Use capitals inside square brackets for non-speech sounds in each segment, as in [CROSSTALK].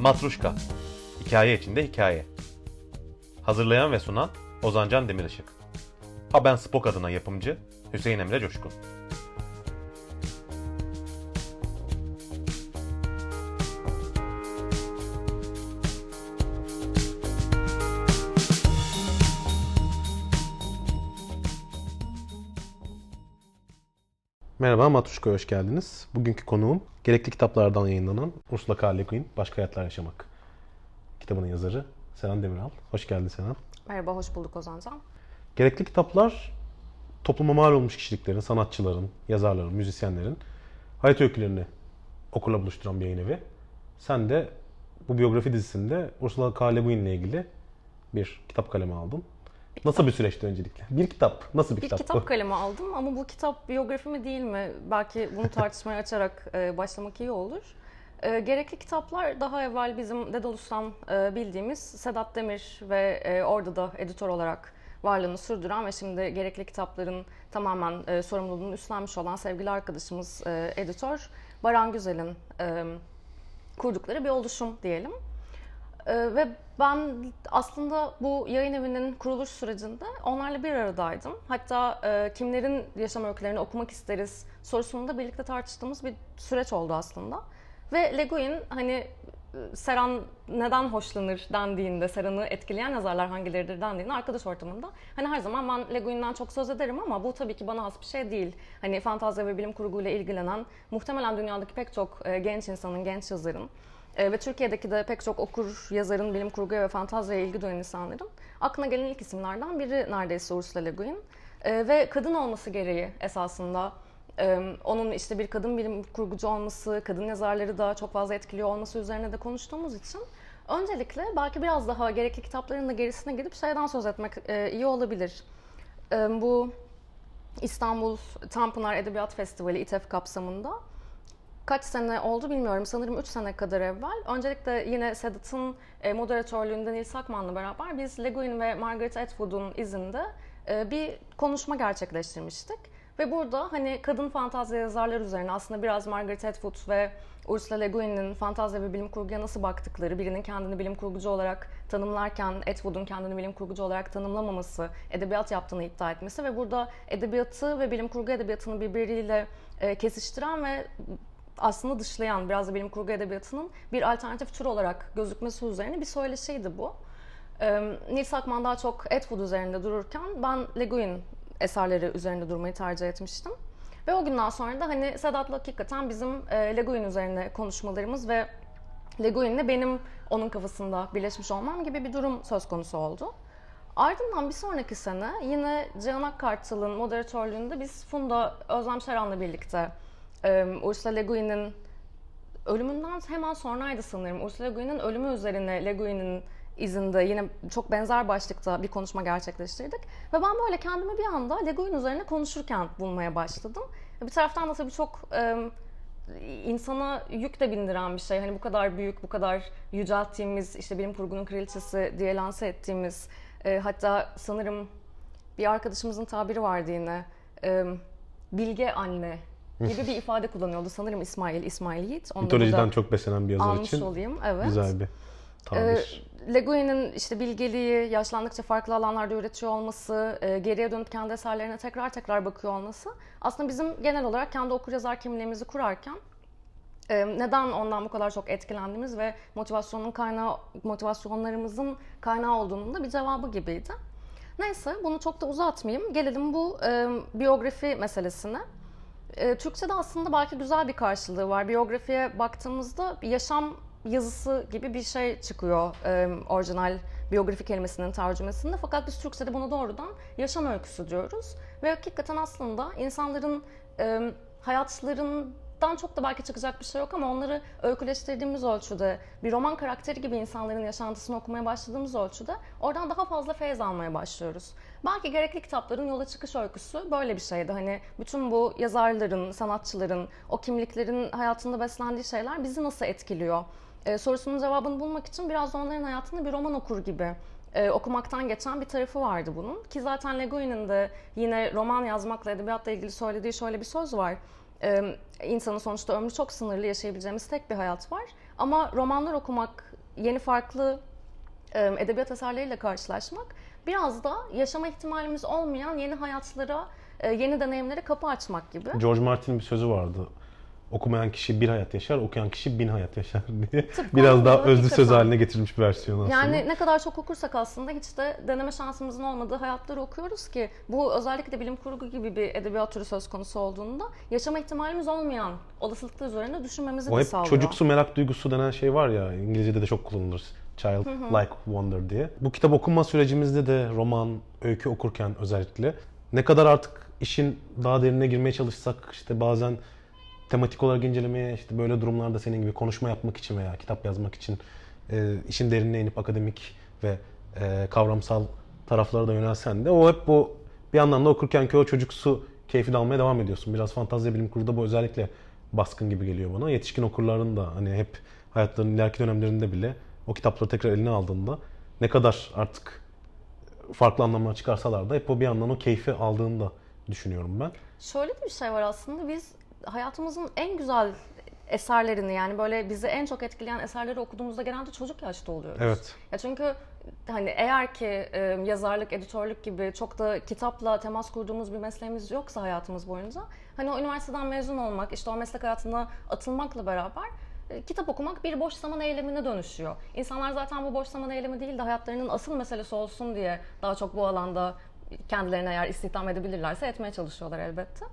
Matruşka. Hikaye içinde hikaye. Hazırlayan ve sunan Ozancan Demirişık Ha ben Spok adına yapımcı Hüseyin Emre Coşkun Merhaba Matruşka'ya hoş geldiniz. Bugünkü konuğum gerekli kitaplardan yayınlanan Ursula K. Le Guin Başka Hayatlar Yaşamak kitabının yazarı Seren Demiral. Hoş geldin Seren. Merhaba, hoş bulduk Ozancan. Gerekli kitaplar topluma mal olmuş kişiliklerin, sanatçıların, yazarların, müzisyenlerin hayat öykülerini okurla buluşturan bir yayın evi. Sen de bu biyografi dizisinde Ursula K. Le Guin ile ilgili bir kitap kalemi aldın. Nasıl bir süreçti öncelikle? Bir kitap. Nasıl bir, Bir kitap? kitap kalemi aldım ama bu kitap biyografi mi değil mi? Belki bunu tartışmaya açarak e, başlamak iyi olur. E, gerekli kitaplar daha evvel bizim Dedalus'tan e, bildiğimiz Sedat Demir ve e, orada da editör olarak varlığını sürdüren ve şimdi gerekli kitapların tamamen e, sorumluluğunu üstlenmiş olan sevgili arkadaşımız e, editör Baran Güzel'in e, kurdukları bir oluşum diyelim. Ee, ve ben aslında bu yayın evinin kuruluş sürecinde onlarla bir aradaydım. Hatta e, kimlerin yaşam öykülerini okumak isteriz sorusunu da birlikte tartıştığımız bir süreç oldu aslında. Ve Le Guin hani Seran neden hoşlanır dendiğinde, Seran'ı etkileyen yazarlar hangileridir dendiğinde arkadaş ortamında hani her zaman ben Le çok söz ederim ama bu tabii ki bana has bir şey değil. Hani fantazya ve bilim kurguyla ilgilenen muhtemelen dünyadaki pek çok e, genç insanın, genç yazarın e, ve Türkiye'deki de pek çok okur, yazarın, bilim kurguya ve fantaziye ilgi duyan insanların aklına gelen ilk isimlerden biri neredeyse Ursula Le Guin. E, ve kadın olması gereği esasında e, onun işte bir kadın bilim kurgucu olması, kadın yazarları da çok fazla etkiliyor olması üzerine de konuştuğumuz için öncelikle belki biraz daha gerekli kitapların da gerisine gidip şeyden söz etmek e, iyi olabilir. E, bu İstanbul Tanpınar Edebiyat Festivali İTEF kapsamında kaç sene oldu bilmiyorum. Sanırım 3 sene kadar evvel. Öncelikle yine Sedat'ın e, moderatörlüğünde Nils Akman'la beraber biz Le Guin ve Margaret Atwood'un izinde e, bir konuşma gerçekleştirmiştik. Ve burada hani kadın fantazya yazarlar üzerine aslında biraz Margaret Atwood ve Ursula Le Guin'in fantazya ve bilim kurguya nasıl baktıkları, birinin kendini bilim kurgucu olarak tanımlarken Atwood'un kendini bilim kurgucu olarak tanımlamaması, edebiyat yaptığını iddia etmesi ve burada edebiyatı ve bilim kurgu edebiyatını birbiriyle e, kesiştiren ve aslında dışlayan biraz da bilim kurgu edebiyatının bir alternatif tür olarak gözükmesi üzerine bir söyleşiydi bu. Ee, Nils Akman daha çok Atwood üzerinde dururken ben Le Guin eserleri üzerinde durmayı tercih etmiştim. Ve o günden sonra da hani Sedat'la hakikaten bizim e, Le Guin üzerine konuşmalarımız ve Le Guin'le benim onun kafasında birleşmiş olmam gibi bir durum söz konusu oldu. Ardından bir sonraki sene yine Cihan Akkartal'ın moderatörlüğünde biz Funda Özlem Şeran'la birlikte e, Ursula Le Guin'in ölümünden hemen sonraydı sanırım. Ursula Le Guin'in ölümü üzerine Le Guin'in izinde yine çok benzer başlıkta bir konuşma gerçekleştirdik. Ve ben böyle kendimi bir anda Le Guin üzerine konuşurken bulmaya başladım. Bir taraftan da tabii çok e, insana yük de bindiren bir şey. Hani bu kadar büyük, bu kadar yücelttiğimiz, işte bilim kurgunun kraliçesi diye lanse ettiğimiz, e, hatta sanırım bir arkadaşımızın tabiri vardı yine, e, bilge anne gibi bir ifade kullanıyordu. Sanırım İsmail, İsmail Yiğit. Mitolojiden çok beslenen bir yazar için olayım. Evet. güzel bir tabir. Ee, Le Guin'in işte bilgeliği, yaşlandıkça farklı alanlarda üretiyor olması, e, geriye dönüp kendi eserlerine tekrar tekrar bakıyor olması aslında bizim genel olarak kendi okur yazar kimliğimizi kurarken e, neden ondan bu kadar çok etkilendiğimiz ve motivasyonun kaynağı, motivasyonlarımızın kaynağı olduğunun da bir cevabı gibiydi. Neyse bunu çok da uzatmayayım. Gelelim bu e, biyografi meselesine. E, Türkçe'de aslında belki güzel bir karşılığı var. Biyografiye baktığımızda yaşam yazısı gibi bir şey çıkıyor e, orijinal biyografi kelimesinin tercümesinde. Fakat biz Türkçe'de buna doğrudan yaşam öyküsü diyoruz. Ve hakikaten aslında insanların e, hayatlarından çok da belki çıkacak bir şey yok ama onları öyküleştirdiğimiz ölçüde, bir roman karakteri gibi insanların yaşantısını okumaya başladığımız ölçüde oradan daha fazla feyz almaya başlıyoruz. Belki gerekli kitapların yola çıkış öyküsü böyle bir şeydi. Hani bütün bu yazarların, sanatçıların, o kimliklerin hayatında beslendiği şeyler bizi nasıl etkiliyor? e, sorusunun cevabını bulmak için biraz da onların hayatını bir roman okur gibi e, okumaktan geçen bir tarafı vardı bunun. Ki zaten Le Guin'in de yine roman yazmakla, edebiyatla ilgili söylediği şöyle bir söz var. e, insanın sonuçta ömrü çok sınırlı yaşayabileceğimiz tek bir hayat var. Ama romanlar okumak, yeni farklı edebiyat eserleriyle karşılaşmak biraz da yaşama ihtimalimiz olmayan yeni hayatlara, e, yeni deneyimlere kapı açmak gibi. George Martin'in bir sözü vardı. Okumayan kişi bir hayat yaşar, okuyan kişi bin hayat yaşar [LAUGHS] diye. Tıpkı Biraz daha da özlü söz hakikaten. haline getirilmiş bir versiyonu aslında. Yani ne kadar çok okursak aslında hiç de deneme şansımızın olmadığı hayatları okuyoruz ki bu özellikle bilim kurgu gibi bir edebiyat türü söz konusu olduğunda yaşama ihtimalimiz olmayan olasılıklar üzerine düşünmemizi o de hep sağlıyor. çocuksu merak duygusu denen şey var ya İngilizce'de de çok kullanılır. Child like wonder diye. Bu kitap okuma sürecimizde de roman, öykü okurken özellikle ne kadar artık işin daha derinine girmeye çalışsak işte bazen tematik olarak incelemeye işte böyle durumlarda senin gibi konuşma yapmak için veya kitap yazmak için e, işin derinine inip akademik ve e, kavramsal taraflara da yönelsen de o hep bu bir yandan da okurken ki o çocuksu keyfi de almaya devam ediyorsun. Biraz fantazya bilim kurguda bu özellikle baskın gibi geliyor bana. Yetişkin okurların da hani hep hayatlarının ileriki dönemlerinde bile o kitapları tekrar eline aldığında ne kadar artık farklı anlamlar çıkarsalar da hep o bir yandan o keyfi aldığını da düşünüyorum ben. Şöyle bir şey var aslında biz hayatımızın en güzel eserlerini yani böyle bizi en çok etkileyen eserleri okuduğumuzda genelde çocuk yaşta oluyoruz. Evet. Ya çünkü hani eğer ki e, yazarlık, editörlük gibi çok da kitapla temas kurduğumuz bir mesleğimiz yoksa hayatımız boyunca hani o üniversiteden mezun olmak, işte o meslek hayatına atılmakla beraber kitap okumak bir boş zaman eylemine dönüşüyor. İnsanlar zaten bu boş zaman eylemi değil de hayatlarının asıl meselesi olsun diye daha çok bu alanda kendilerini eğer istihdam edebilirlerse etmeye çalışıyorlar elbette.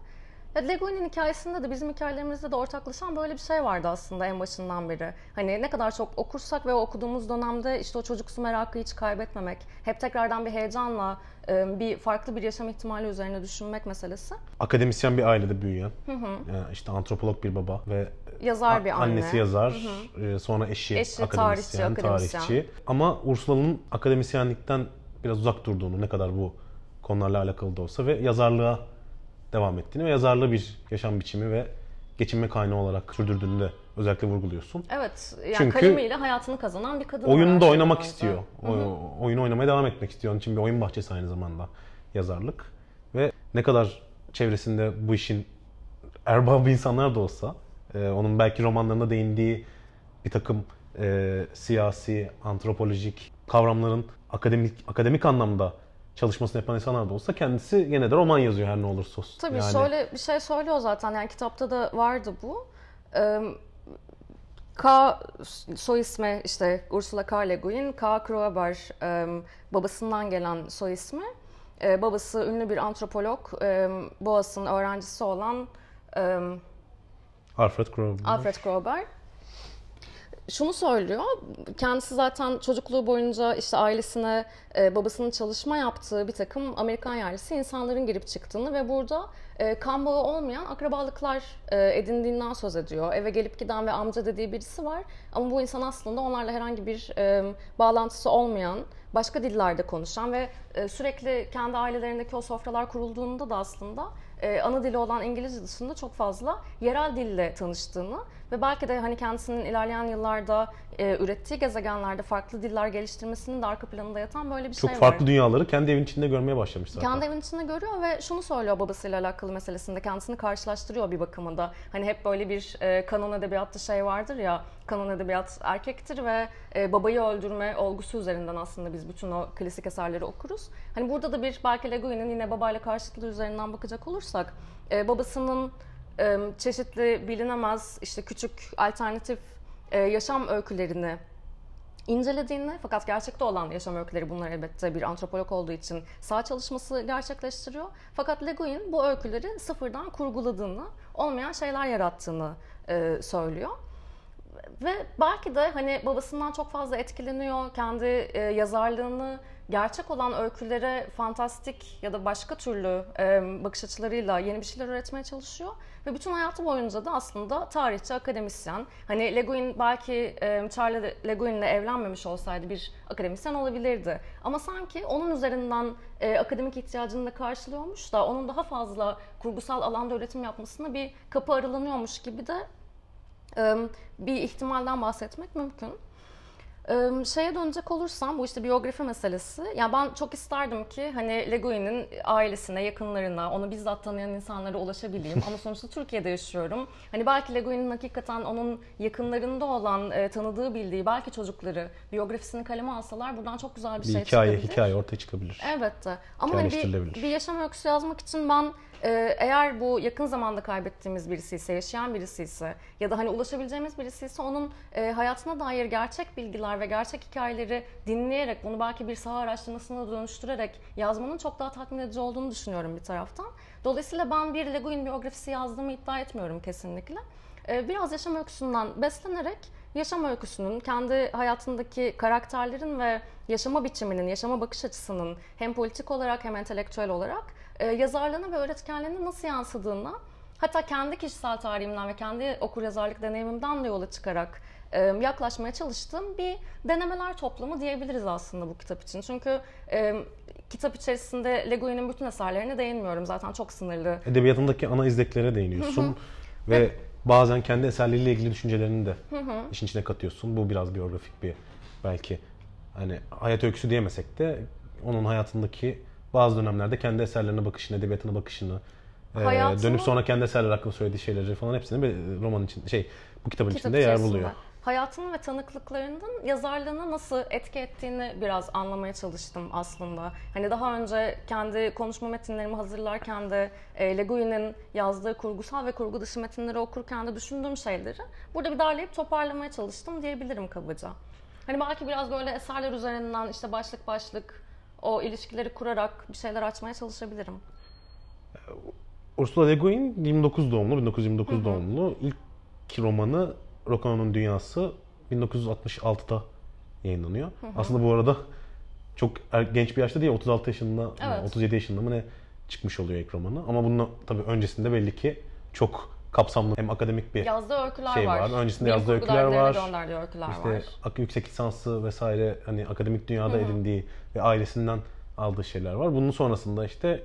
Ya Le Guin'in hikayesinde de bizim hikayelerimizde de ortaklaşan böyle bir şey vardı aslında en başından beri. Hani ne kadar çok okursak ve okuduğumuz dönemde işte o çocuksu merakı hiç kaybetmemek, hep tekrardan bir heyecanla e, bir farklı bir yaşam ihtimali üzerine düşünmek meselesi. Akademisyen bir ailede büyüyen, yani işte antropolog bir baba ve Yazar bir anne. annesi yazar, e, sonra eşi, Eşi akademisyen, tarihçi, akademisyen. tarihçi. Ama Ursula'nın akademisyenlikten biraz uzak durduğunu, ne kadar bu konularla alakalı da olsa ve yazarlığa devam ettiğini ve yazarlığı bir yaşam biçimi ve geçinme kaynağı olarak sürdürdüğünü de özellikle vurguluyorsun. Evet, yani Çünkü kalemiyle hayatını kazanan bir kadın. Oyunu da oynamak önce. istiyor. O, oyunu oynamaya devam etmek istiyor. Onun için bir oyun bahçesi aynı zamanda yazarlık. Ve ne kadar çevresinde bu işin erbabı insanlar da olsa, e, onun belki romanlarında değindiği bir takım e, siyasi, antropolojik kavramların akademik akademik anlamda çalışmasını yapan insanlar da olsa kendisi yine de roman yazıyor her ne olursa olsun. Tabii Yani şöyle bir şey söylüyor zaten yani kitapta da vardı bu. Ee, K soy ismi işte Ursula K. Le Guin, K. Kroeber e, babasından gelen soy ismi. E, babası ünlü bir antropolog, e, Boas'ın öğrencisi olan e, Alfred Kroeber. Alfred Kroeber. Şunu söylüyor, kendisi zaten çocukluğu boyunca işte ailesine e, babasının çalışma yaptığı bir takım Amerikan yerlisi insanların girip çıktığını ve burada e, kan bağı olmayan akrabalıklar e, edindiğinden söz ediyor. Eve gelip giden ve amca dediği birisi var ama bu insan aslında onlarla herhangi bir e, bağlantısı olmayan, başka dillerde konuşan ve e, sürekli kendi ailelerindeki o sofralar kurulduğunda da aslında e, ana dili olan İngilizce dışında çok fazla yerel dille tanıştığını ve belki de hani kendisinin ilerleyen yıllarda e, ürettiği gezegenlerde farklı diller geliştirmesinin de arka planında yatan böyle bir Çok şey farklı var. dünyaları kendi evin içinde görmeye başlamış zaten. Kendi evin içinde görüyor ve şunu söylüyor babasıyla alakalı meselesinde kendisini karşılaştırıyor bir bakımında. Hani hep böyle bir e, kanon edebiyatta şey vardır ya kanon edebiyat erkektir ve e, babayı öldürme olgusu üzerinden aslında biz bütün o klasik eserleri okuruz. Hani burada da bir belki Le Guin'in yine babayla karşıtlığı üzerinden bakacak olursak e, babasının çeşitli bilinemez işte küçük alternatif e, yaşam öykülerini incelediğini fakat gerçekte olan yaşam öyküleri bunlar elbette bir antropolog olduğu için sağ çalışması gerçekleştiriyor. Fakat Le Guin bu öyküleri sıfırdan kurguladığını, olmayan şeyler yarattığını e, söylüyor. Ve belki de hani babasından çok fazla etkileniyor, kendi e, yazarlığını gerçek olan öykülere fantastik ya da başka türlü bakış açılarıyla yeni bir şeyler üretmeye çalışıyor. Ve bütün hayatı boyunca da aslında tarihçi, akademisyen. Hani Le Guin belki e, Charles Le Guin'le evlenmemiş olsaydı bir akademisyen olabilirdi. Ama sanki onun üzerinden akademik ihtiyacını da karşılıyormuş da onun daha fazla kurgusal alanda üretim yapmasına bir kapı aralanıyormuş gibi de bir ihtimalden bahsetmek mümkün. Ee, şeye dönecek olursam bu işte biyografi meselesi. Yani ben çok isterdim ki hani Le Guin'in ailesine, yakınlarına, onu bizzat tanıyan insanlara ulaşabileyim. [LAUGHS] Ama sonuçta Türkiye'de yaşıyorum. Hani belki Le Guin'in hakikaten onun yakınlarında olan, e, tanıdığı, bildiği belki çocukları biyografisini kaleme alsalar buradan çok güzel bir, Bir şey hikaye, çıkabilir. hikaye ortaya çıkabilir. Elbette. Ama hani bir, bir yaşam öyküsü yazmak için ben eğer bu yakın zamanda kaybettiğimiz birisi ise, yaşayan birisi ise ya da hani ulaşabileceğimiz birisi ise onun e, hayatına dair gerçek bilgiler ve gerçek hikayeleri dinleyerek bunu belki bir saha araştırmasına dönüştürerek yazmanın çok daha tatmin edici olduğunu düşünüyorum bir taraftan. Dolayısıyla ben bir Le Guin biyografisi yazdığımı iddia etmiyorum kesinlikle. E, biraz yaşam öyküsünden beslenerek yaşam öyküsünün, kendi hayatındaki karakterlerin ve yaşama biçiminin, yaşama bakış açısının hem politik olarak hem entelektüel olarak e, yazarlığına ve öğretkenliğine nasıl yansıdığına hatta kendi kişisel tarihimden ve kendi okuryazarlık deneyimimden de yola çıkarak e, yaklaşmaya çalıştığım bir denemeler toplamı diyebiliriz aslında bu kitap için. Çünkü e, kitap içerisinde Le Guin'in bütün eserlerine değinmiyorum zaten çok sınırlı. Edebiyatındaki ana izleklere değiniyorsun ve bazen kendi eserleriyle ilgili düşüncelerini de işin içine katıyorsun. Bu biraz biyografik bir belki hani hayat öyküsü diyemesek de onun hayatındaki bazı dönemlerde kendi eserlerine bakışını, edebiyatına bakışını, e, Hayatını- dönüp sonra kendi eserleri hakkında söylediği şeyleri falan hepsini bir roman için şey bu kitabın kitap içinde yer buluyor. Hayatının ve tanıklıklarının yazarlığına nasıl etki ettiğini biraz anlamaya çalıştım aslında. Hani daha önce kendi konuşma metinlerimi hazırlarken de e, Le Guin'in yazdığı kurgusal ve kurgu dışı metinleri okurken de düşündüğüm şeyleri burada bir derleyip toparlamaya çalıştım diyebilirim kabaca. Hani belki biraz böyle eserler üzerinden işte başlık başlık o ilişkileri kurarak bir şeyler açmaya çalışabilirim. Ursula Le Guin 29 doğumlu, 1929 doğumlu. İlk romanı Rocano'nun Dünyası 1966'da yayınlanıyor. Aslında bu arada çok er- genç bir yaşta değil, 36 yaşında, Evet. 37 yaşında mı ne çıkmış oluyor ilk romanı. Ama bunun tabii öncesinde belli ki çok kapsamlı hem akademik bir Yazdığı öyküler şey var. var. Öncesinde Bilim yazdığı öyküler var. gönderdiği öyküler işte var. yüksek lisansı vesaire hani akademik dünyada edindiği ve ailesinden aldığı şeyler var. Bunun sonrasında işte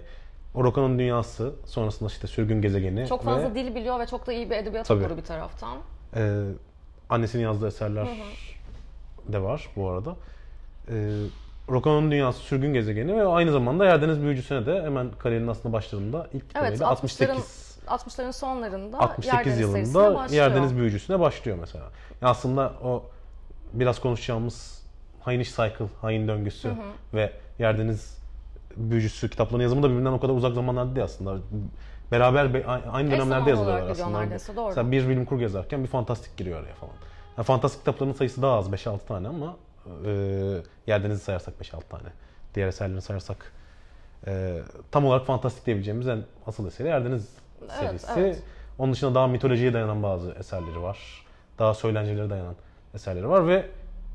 Oroka'nın dünyası, sonrasında işte sürgün gezegeni Çok fazla ve dil biliyor ve çok da iyi bir edebiyat Tabii. okuru bir taraftan. e, annesinin yazdığı eserler de var bu arada. E, Roka'nın dünyası, sürgün gezegeni ve aynı zamanda Yerdeniz Büyücüsü'ne de hemen kariyerinin aslında başlarında ilk Evet, kitabıyla 68 60'ların sonlarında 68 Yerdeniz serisine yılında. Yerdeniz Büyücüsü'ne başlıyor mesela. Ya aslında o biraz konuşacağımız Hain İş Cycle, Hain Döngüsü ve Yerdeniz Büyücüsü kitaplarının yazımı da birbirinden o kadar uzak zamanlarda değil aslında. Beraber be- aynı dönemlerde yazılıyorlar aslında. neredeyse, doğru. Mesela bir bilim kurgu yazarken bir fantastik giriyor araya falan. Yani fantastik kitapların sayısı daha az 5-6 tane ama e, Yerdeniz'i sayarsak 5-6 tane. Diğer eserlerini sayarsak e, tam olarak fantastik diyebileceğimiz en asıl eseri Yerdeniz serisi. evet. Onun dışında daha mitolojiye dayanan bazı eserleri var. Daha söylencelere dayanan eserleri var ve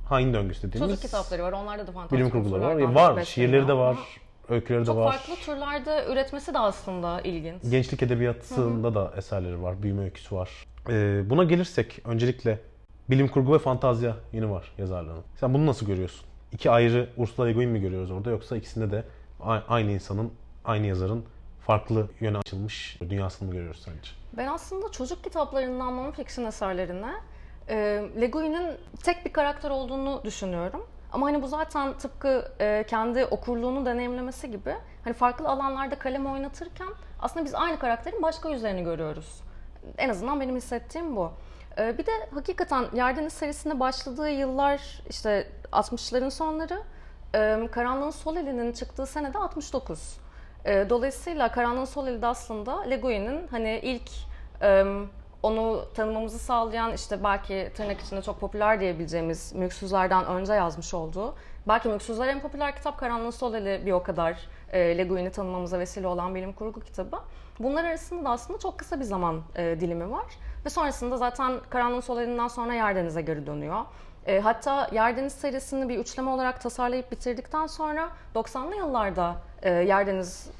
Hain Döngüsü dediğimiz Çocuk kitapları var. Onlarda da fantastik bilim kurguları var. var, besleniyor. şiirleri de var, öyküleri de Çok var. farklı türlerde üretmesi de aslında ilginç. Gençlik edebiyatında da eserleri var, büyüme öyküsü var. Ee, buna gelirsek öncelikle bilim kurgu ve fantazya yönü var yazarlığının. Sen bunu nasıl görüyorsun? İki ayrı Ursula Le Guin mi görüyoruz orada yoksa ikisinde de aynı insanın, aynı yazarın farklı yöne açılmış dünyasını mı görüyoruz sence? Ben aslında çocuk kitaplarından non-fiction eserlerine e, Le Guin'in tek bir karakter olduğunu düşünüyorum. Ama hani bu zaten tıpkı e, kendi okurluğunu deneyimlemesi gibi hani farklı alanlarda kalem oynatırken aslında biz aynı karakterin başka yüzlerini görüyoruz. En azından benim hissettiğim bu. E, bir de hakikaten Yerdeniz serisinde başladığı yıllar işte 60'ların sonları, e, Karanlığın Sol Eli'nin çıktığı sene de 69. E, Dolayısıyla Karanlığın Sol Eli de aslında Le Guin'in hani ilk onu tanımamızı sağlayan işte belki tırnak içinde çok popüler diyebileceğimiz Mülksüzler'den önce yazmış olduğu belki Mülksüzler en popüler kitap Karanlığın Sol Eli bir o kadar e, Le Guin'i tanımamıza vesile olan bilim kurgu kitabı. Bunlar arasında da aslında çok kısa bir zaman e, dilimi var ve sonrasında zaten Karanlığın Sol Eli'nden sonra Yerdeniz'e geri dönüyor. E, hatta Yerdeniz serisini bir üçleme olarak tasarlayıp bitirdikten sonra 90'lı yıllarda e, Yerdeniz'in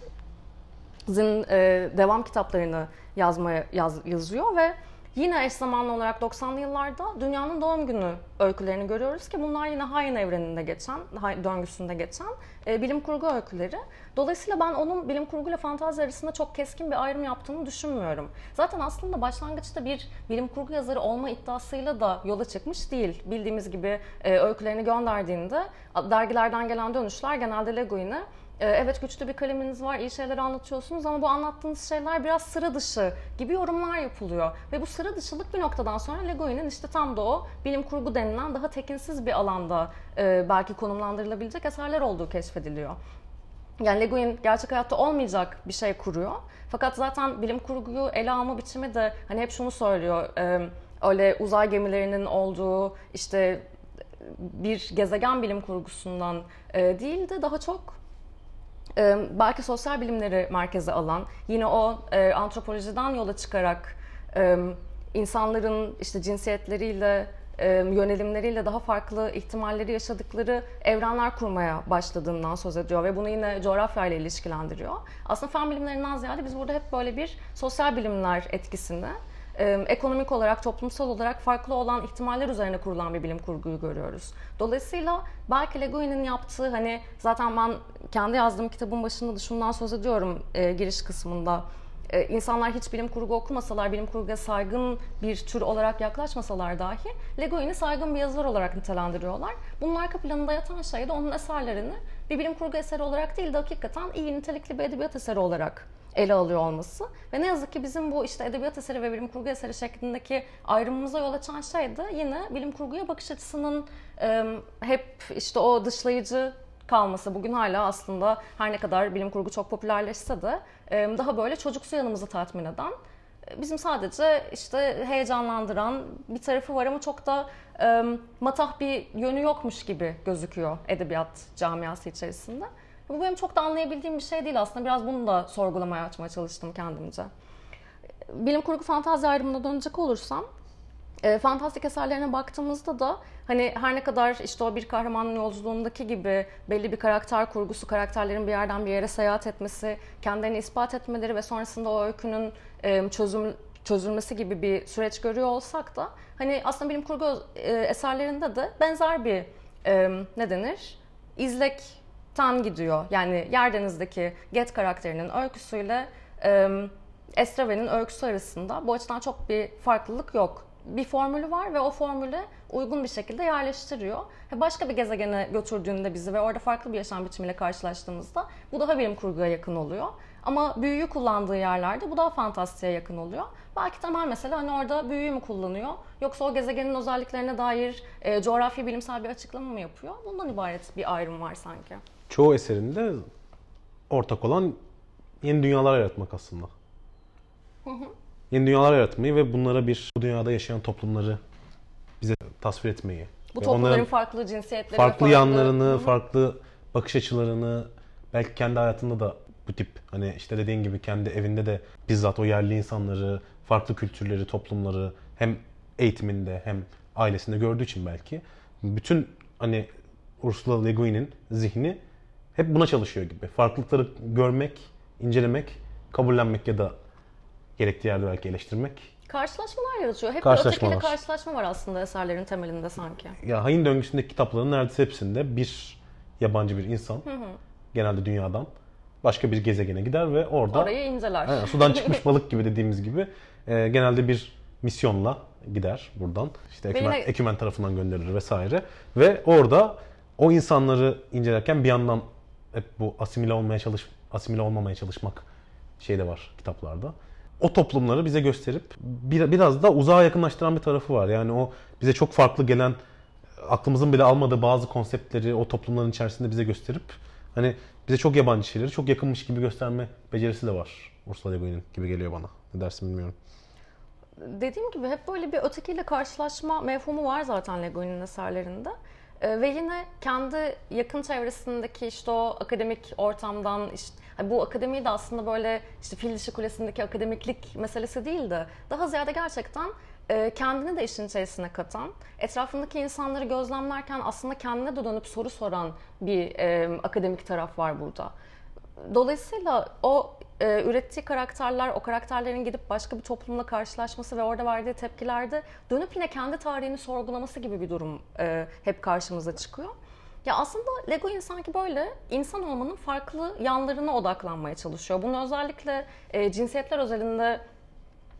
e, devam kitaplarını yazmaya yaz, yazıyor ve Yine eş zamanlı olarak 90'lı yıllarda dünyanın doğum günü öykülerini görüyoruz ki bunlar yine Hayin evreninde geçen, döngüsünde geçen e, bilim kurgu öyküleri. Dolayısıyla ben onun bilim kurgu ile fantazi arasında çok keskin bir ayrım yaptığını düşünmüyorum. Zaten aslında başlangıçta bir bilim kurgu yazarı olma iddiasıyla da yola çıkmış değil. Bildiğimiz gibi e, öykülerini gönderdiğinde dergilerden gelen dönüşler genelde Le Guin'e ee, evet güçlü bir kaleminiz var, iyi şeyler anlatıyorsunuz ama bu anlattığınız şeyler biraz sıra dışı gibi yorumlar yapılıyor. Ve bu sıra dışılık bir noktadan sonra Le Guin'in işte tam da o bilim kurgu denilen daha tekinsiz bir alanda e, belki konumlandırılabilecek eserler olduğu keşfediliyor. Yani Le Guin gerçek hayatta olmayacak bir şey kuruyor. Fakat zaten bilim kurguyu ele alma biçimi de hani hep şunu söylüyor. E, öyle uzay gemilerinin olduğu işte bir gezegen bilim kurgusundan e, değil de daha çok belki sosyal bilimleri merkeze alan, yine o e, antropolojiden yola çıkarak insanların işte cinsiyetleriyle, yönelimleriyle daha farklı ihtimalleri yaşadıkları evrenler kurmaya başladığından söz ediyor ve bunu yine coğrafyayla ilişkilendiriyor. Aslında fen bilimlerinden ziyade biz burada hep böyle bir sosyal bilimler etkisini ekonomik olarak, toplumsal olarak farklı olan ihtimaller üzerine kurulan bir bilim kurguyu görüyoruz. Dolayısıyla belki Le Guin'in yaptığı hani zaten ben kendi yazdığım kitabın başında da şundan söz ediyorum e, giriş kısmında. E, insanlar hiç bilim kurgu okumasalar, bilim kurguya saygın bir tür olarak yaklaşmasalar dahi Le Guin'i saygın bir yazar olarak nitelendiriyorlar. Bunun arka planında yatan şey de onun eserlerini bir bilim kurgu eseri olarak değil de hakikaten iyi nitelikli bir edebiyat eseri olarak ele alıyor olması. Ve ne yazık ki bizim bu işte edebiyat eseri ve bilim kurgu eseri şeklindeki ayrımımıza yol açan şey de yine bilim kurguya bakış açısının e, hep işte o dışlayıcı kalması bugün hala aslında her ne kadar bilim kurgu çok popülerleşse de e, daha böyle çocuksu yanımızı tatmin eden bizim sadece işte heyecanlandıran bir tarafı var ama çok da e, matah bir yönü yokmuş gibi gözüküyor edebiyat camiası içerisinde. Bu benim çok da anlayabildiğim bir şey değil aslında. Biraz bunu da sorgulamaya açmaya çalıştım kendimce. Bilim kurgu fantazi ayrımına dönecek olursam, e, fantastik eserlerine baktığımızda da hani her ne kadar işte o bir kahramanın yolculuğundaki gibi belli bir karakter kurgusu, karakterlerin bir yerden bir yere seyahat etmesi, kendilerini ispat etmeleri ve sonrasında o öykünün e, çözüm çözülmesi gibi bir süreç görüyor olsak da hani aslında bilim kurgu e, eserlerinde de benzer bir e, ne denir? izlek tan gidiyor. Yani Yerdeniz'deki Get karakterinin öyküsüyle e, Estraven'in öyküsü arasında bu açıdan çok bir farklılık yok. Bir formülü var ve o formüle uygun bir şekilde yerleştiriyor. Başka bir gezegene götürdüğünde bizi ve orada farklı bir yaşam biçimiyle karşılaştığımızda bu daha bilim kurguya yakın oluyor. Ama büyüyü kullandığı yerlerde bu daha fantastiğe yakın oluyor. Belki temel mesela hani orada büyüyü mü kullanıyor yoksa o gezegenin özelliklerine dair e, coğrafi bilimsel bir açıklama mı yapıyor? Bundan ibaret bir ayrım var sanki çoğu eserinde ortak olan yeni dünyalar yaratmak aslında. Hı hı. Yeni dünyalar yaratmayı ve bunlara bir bu dünyada yaşayan toplumları bize tasvir etmeyi. Bu toplumların farklı cinsiyetleri, farklı, farklı yanlarını, farklı bakış açılarını, belki kendi hayatında da bu tip hani işte dediğin gibi kendi evinde de bizzat o yerli insanları, farklı kültürleri, toplumları hem eğitiminde hem ailesinde gördüğü için belki bütün hani Ursula Le Guin'in zihni hep buna çalışıyor gibi. Farklılıkları görmek, incelemek, kabullenmek ya da gerektiği yerde belki eleştirmek. Karşılaşmalar yaratıyor. Hep bir ötekiyle karşılaşma var aslında eserlerin temelinde sanki. Ya Hain döngüsündeki kitapların neredeyse hepsinde bir yabancı bir insan, hı hı. genelde dünyadan başka bir gezegene gider ve orada orayı inceler. He, sudan çıkmış [LAUGHS] balık gibi dediğimiz gibi e, genelde bir misyonla gider buradan. İşte ekümen, yine... ekümen tarafından gönderilir vesaire ve orada o insanları incelerken bir yandan hep bu asimile olmaya çalış asimile olmamaya çalışmak şey de var kitaplarda. O toplumları bize gösterip bir, biraz da uzağa yakınlaştıran bir tarafı var. Yani o bize çok farklı gelen aklımızın bile almadığı bazı konseptleri o toplumların içerisinde bize gösterip hani bize çok yabancı şeyleri çok yakınmış gibi gösterme becerisi de var Ursula Le Guin'in gibi geliyor bana. Ne dersin bilmiyorum. Dediğim gibi hep böyle bir ötekiyle karşılaşma mefhumu var zaten Le Guin'in eserlerinde. Ee, ve yine kendi yakın çevresindeki işte o akademik ortamdan işte bu akademiyi de aslında böyle işte Fil Dişi Kulesi'ndeki akademiklik meselesi değil de daha ziyade gerçekten e, kendini de işin içerisine katan, etrafındaki insanları gözlemlerken aslında kendine de dönüp soru soran bir e, akademik taraf var burada. Dolayısıyla o e, ürettiği karakterler, o karakterlerin gidip başka bir toplumla karşılaşması ve orada verdiği tepkilerde dönüp yine kendi tarihini sorgulaması gibi bir durum e, hep karşımıza çıkıyor. Ya aslında Lego sanki böyle insan olmanın farklı yanlarına odaklanmaya çalışıyor. Bunu özellikle e, cinsiyetler özelinde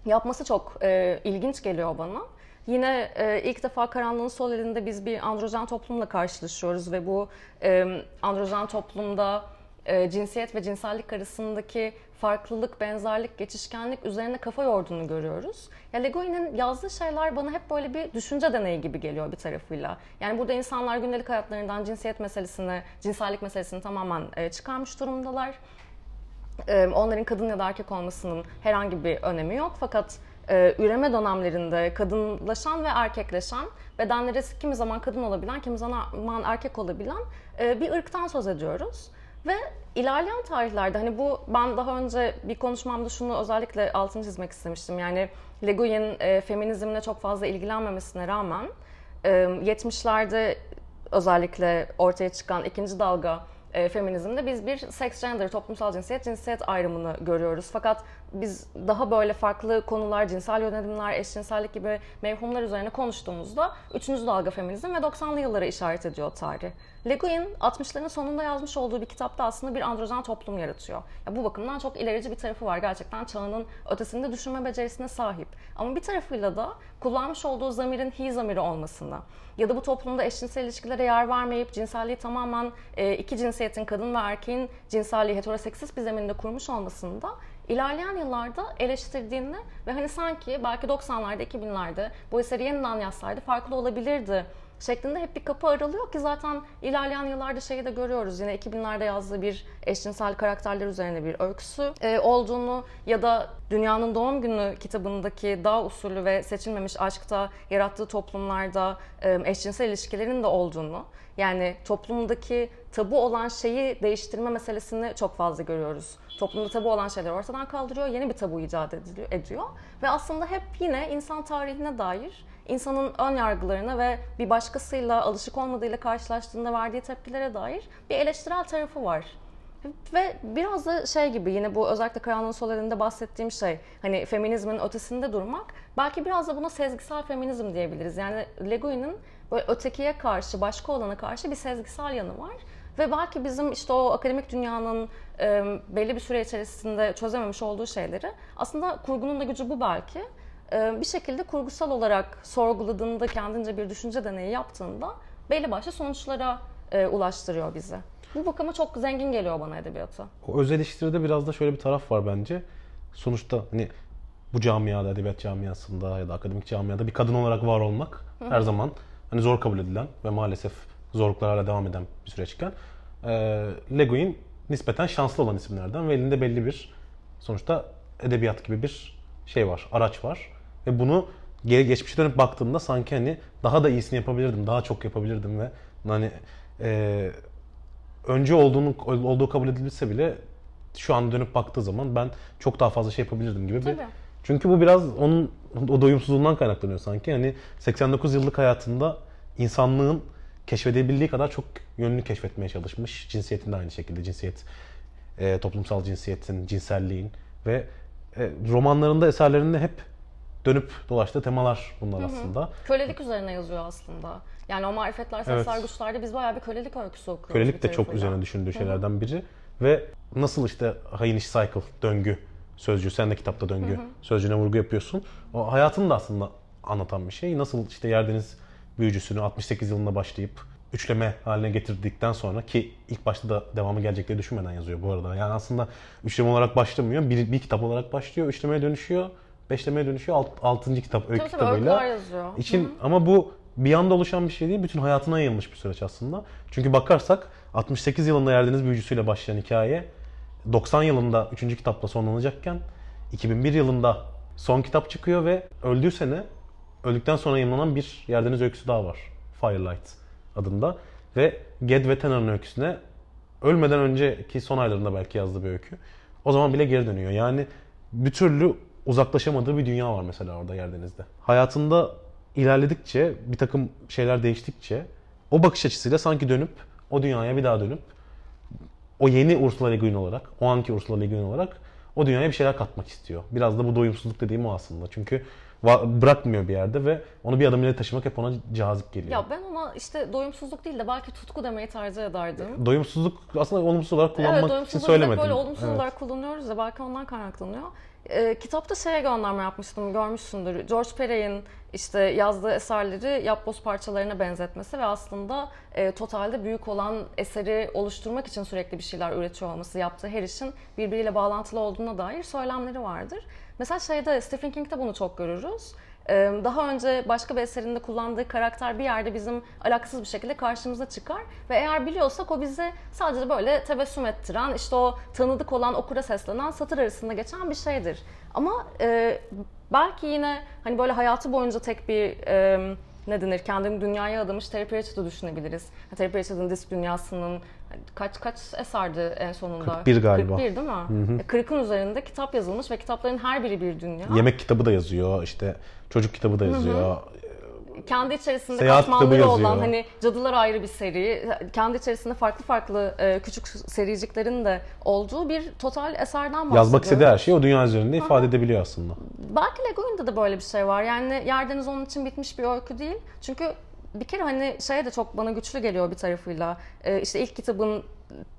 yapması çok e, ilginç geliyor bana. Yine e, ilk defa Karanlığın Sol elinde biz bir androjen toplumla karşılaşıyoruz ve bu e, androjen toplumda e, cinsiyet ve cinsellik arasındaki farklılık, benzerlik, geçişkenlik üzerine kafa yorduğunu görüyoruz. Ya Legoi'nin yazdığı şeyler bana hep böyle bir düşünce deneyi gibi geliyor bir tarafıyla. Yani burada insanlar gündelik hayatlarından cinsiyet meselesini, cinsellik meselesini tamamen e, çıkarmış durumdalar. E, onların kadın ya da erkek olmasının herhangi bir önemi yok. Fakat üreme dönemlerinde kadınlaşan ve erkekleşen, bedenleri kimi zaman kadın olabilen, kimi zaman erkek olabilen bir ırktan söz ediyoruz. Ve ilerleyen tarihlerde hani bu ben daha önce bir konuşmamda şunu özellikle altını çizmek istemiştim. Yani Le Guin e, feminizmle çok fazla ilgilenmemesine rağmen e, 70'lerde özellikle ortaya çıkan ikinci dalga e, feminizmde biz bir sex gender, toplumsal cinsiyet, cinsiyet ayrımını görüyoruz. Fakat biz daha böyle farklı konular, cinsel yönelimler, eşcinsellik gibi mevhumlar üzerine konuştuğumuzda 3. dalga feminizm ve 90'lı yıllara işaret ediyor tarih. Le Guin 60'ların sonunda yazmış olduğu bir kitapta aslında bir androjen toplum yaratıyor. Ya bu bakımdan çok ilerici bir tarafı var. Gerçekten çağının ötesinde düşünme becerisine sahip. Ama bir tarafıyla da kullanmış olduğu zamirin he zamiri olmasını ya da bu toplumda eşcinsel ilişkilere yer vermeyip cinselliği tamamen e, iki cinsiyetin kadın ve erkeğin cinselliği heteroseksist bir zeminde kurmuş olmasında ilerleyen yıllarda eleştirdiğini ve hani sanki belki 90'larda 2000'lerde bu eseri yeniden yazsaydı farklı olabilirdi şeklinde hep bir kapı aralıyor ki zaten ilerleyen yıllarda şeyi de görüyoruz. Yine 2000'lerde yazdığı bir eşcinsel karakterler üzerine bir öyküsü e, olduğunu ya da Dünyanın Doğum Günü kitabındaki dağ usulü ve seçilmemiş aşkta yarattığı toplumlarda e, eşcinsel ilişkilerin de olduğunu yani toplumdaki tabu olan şeyi değiştirme meselesini çok fazla görüyoruz. Toplumda tabu olan şeyleri ortadan kaldırıyor, yeni bir tabu icat ediyor ve aslında hep yine insan tarihine dair insanın ön yargılarına ve bir başkasıyla alışık olmadığıyla karşılaştığında verdiği tepkilere dair bir eleştirel tarafı var. Ve biraz da şey gibi yine bu özellikle Karanlığın Sol elinde bahsettiğim şey hani feminizmin ötesinde durmak belki biraz da buna sezgisel feminizm diyebiliriz. Yani Le Guin'in böyle ötekiye karşı, başka olana karşı bir sezgisel yanı var. Ve belki bizim işte o akademik dünyanın belli bir süre içerisinde çözememiş olduğu şeyleri aslında kurgunun da gücü bu belki. Ee, bir şekilde kurgusal olarak sorguladığında, kendince bir düşünce deneyi yaptığında belli başlı sonuçlara e, ulaştırıyor bizi. Bu bakıma çok zengin geliyor bana edebiyatı. O öz eleştiride biraz da şöyle bir taraf var bence. Sonuçta hani bu camiada, edebiyat camiasında ya da akademik camiada bir kadın olarak var olmak Hı-hı. her zaman hani zor kabul edilen ve maalesef zorluklar hala devam eden bir süreçken e, Le Guin nispeten şanslı olan isimlerden ve elinde belli bir sonuçta edebiyat gibi bir şey var, araç var. Ve bunu geri geçmişe dönüp baktığımda sanki hani daha da iyisini yapabilirdim, daha çok yapabilirdim ve hani e, önce olduğunu olduğu kabul edilse bile şu an dönüp baktığı zaman ben çok daha fazla şey yapabilirdim gibi bir çünkü bu biraz onun o doyumsuzluğundan kaynaklanıyor sanki. Hani 89 yıllık hayatında insanlığın keşfedebildiği kadar çok yönünü keşfetmeye çalışmış. Cinsiyetin de aynı şekilde cinsiyet, e, toplumsal cinsiyetin, cinselliğin ve e, romanlarında, eserlerinde hep dönüp dolaştığı temalar bunlar hı hı. aslında. Kölelik üzerine yazıyor aslında. Yani o marifetler, sesler, evet. güçlerde biz bayağı bir kölelik öyküsü okuyoruz. Kölelik de çok üzerine düşündüğü şeylerden hı hı. biri. Ve nasıl işte hayin iş cycle, döngü sözcüğü, sen de kitapta döngü hı hı. sözcüğüne vurgu yapıyorsun. O hayatını da aslında anlatan bir şey. Nasıl işte Yerdeniz büyücüsünü 68 yılında başlayıp üçleme haline getirdikten sonra ki ilk başta da devamı gelecek diye düşünmeden yazıyor bu arada. Yani aslında üçleme olarak başlamıyor. Bir, bir kitap olarak başlıyor, üçlemeye dönüşüyor beşlemeye dönüşüyor. Alt, altıncı kitap öykü tabii, kitabıyla. yazıyor. İçin, Hı-hı. ama bu bir anda oluşan bir şey değil. Bütün hayatına yayılmış bir süreç aslında. Çünkü bakarsak 68 yılında Yerdeniz Büyücüsü'yle başlayan hikaye 90 yılında 3. kitapla sonlanacakken 2001 yılında son kitap çıkıyor ve öldüğü sene öldükten sonra yayınlanan bir Yerdeniz öyküsü daha var. Firelight adında. Ve Ged ve Tenor'un öyküsüne ölmeden önceki son aylarında belki yazdığı bir öykü. O zaman bile geri dönüyor. Yani bir türlü uzaklaşamadığı bir dünya var mesela orada Yerdeniz'de. Hayatında ilerledikçe, bir takım şeyler değiştikçe o bakış açısıyla sanki dönüp o dünyaya bir daha dönüp o yeni Ursula Le Guin olarak, o anki Ursula Le Guin olarak o dünyaya bir şeyler katmak istiyor. Biraz da bu doyumsuzluk dediğim o aslında. Çünkü bırakmıyor bir yerde ve onu bir adım ileri taşımak hep ona cazip geliyor. Ya ben ona işte doyumsuzluk değil de belki tutku demeyi tercih ederdim. Doyumsuzluk aslında olumsuz olarak kullanmak evet, için söylemedim. böyle olumsuz evet. olarak kullanıyoruz ya belki ondan kaynaklanıyor. E, kitapta şeye gönderme yapmıştım görmüşsündür. George Perey'in işte yazdığı eserleri yapboz parçalarına benzetmesi ve aslında e, totalde büyük olan eseri oluşturmak için sürekli bir şeyler üretiyor olması yaptığı her işin birbiriyle bağlantılı olduğuna dair söylemleri vardır. Mesela şeyde Stephen King'de bunu çok görürüz. Daha önce başka bir eserinde kullandığı karakter bir yerde bizim alakasız bir şekilde karşımıza çıkar ve eğer biliyorsak o bizi sadece böyle tebessüm ettiren, işte o tanıdık olan okura seslenen satır arasında geçen bir şeydir. Ama e, belki yine hani böyle hayatı boyunca tek bir e, ne denir kendini dünyaya adamış Terry Pratchett'ı düşünebiliriz. Terry Pratchett'ın disk dünyasının kaç kaç eserdi en sonunda? 41 galiba. 41 değil mi? Hı hı. 40'ın üzerinde kitap yazılmış ve kitapların her biri bir dünya. Yemek kitabı da yazıyor, işte çocuk kitabı da yazıyor. Hı hı kendi içerisinde Seyahat katmanları olan hani cadılar ayrı bir seri, kendi içerisinde farklı farklı e, küçük sericiklerin de olduğu bir total eserden bahsediyor. Yazmak istediği her şeyi o dünya üzerinde ifade edebiliyor aslında. Belki Lego'nda da böyle bir şey var. Yani Yerdeniz onun için bitmiş bir öykü değil. Çünkü bir kere hani şey de çok bana güçlü geliyor bir tarafıyla. Ee, işte ilk kitabın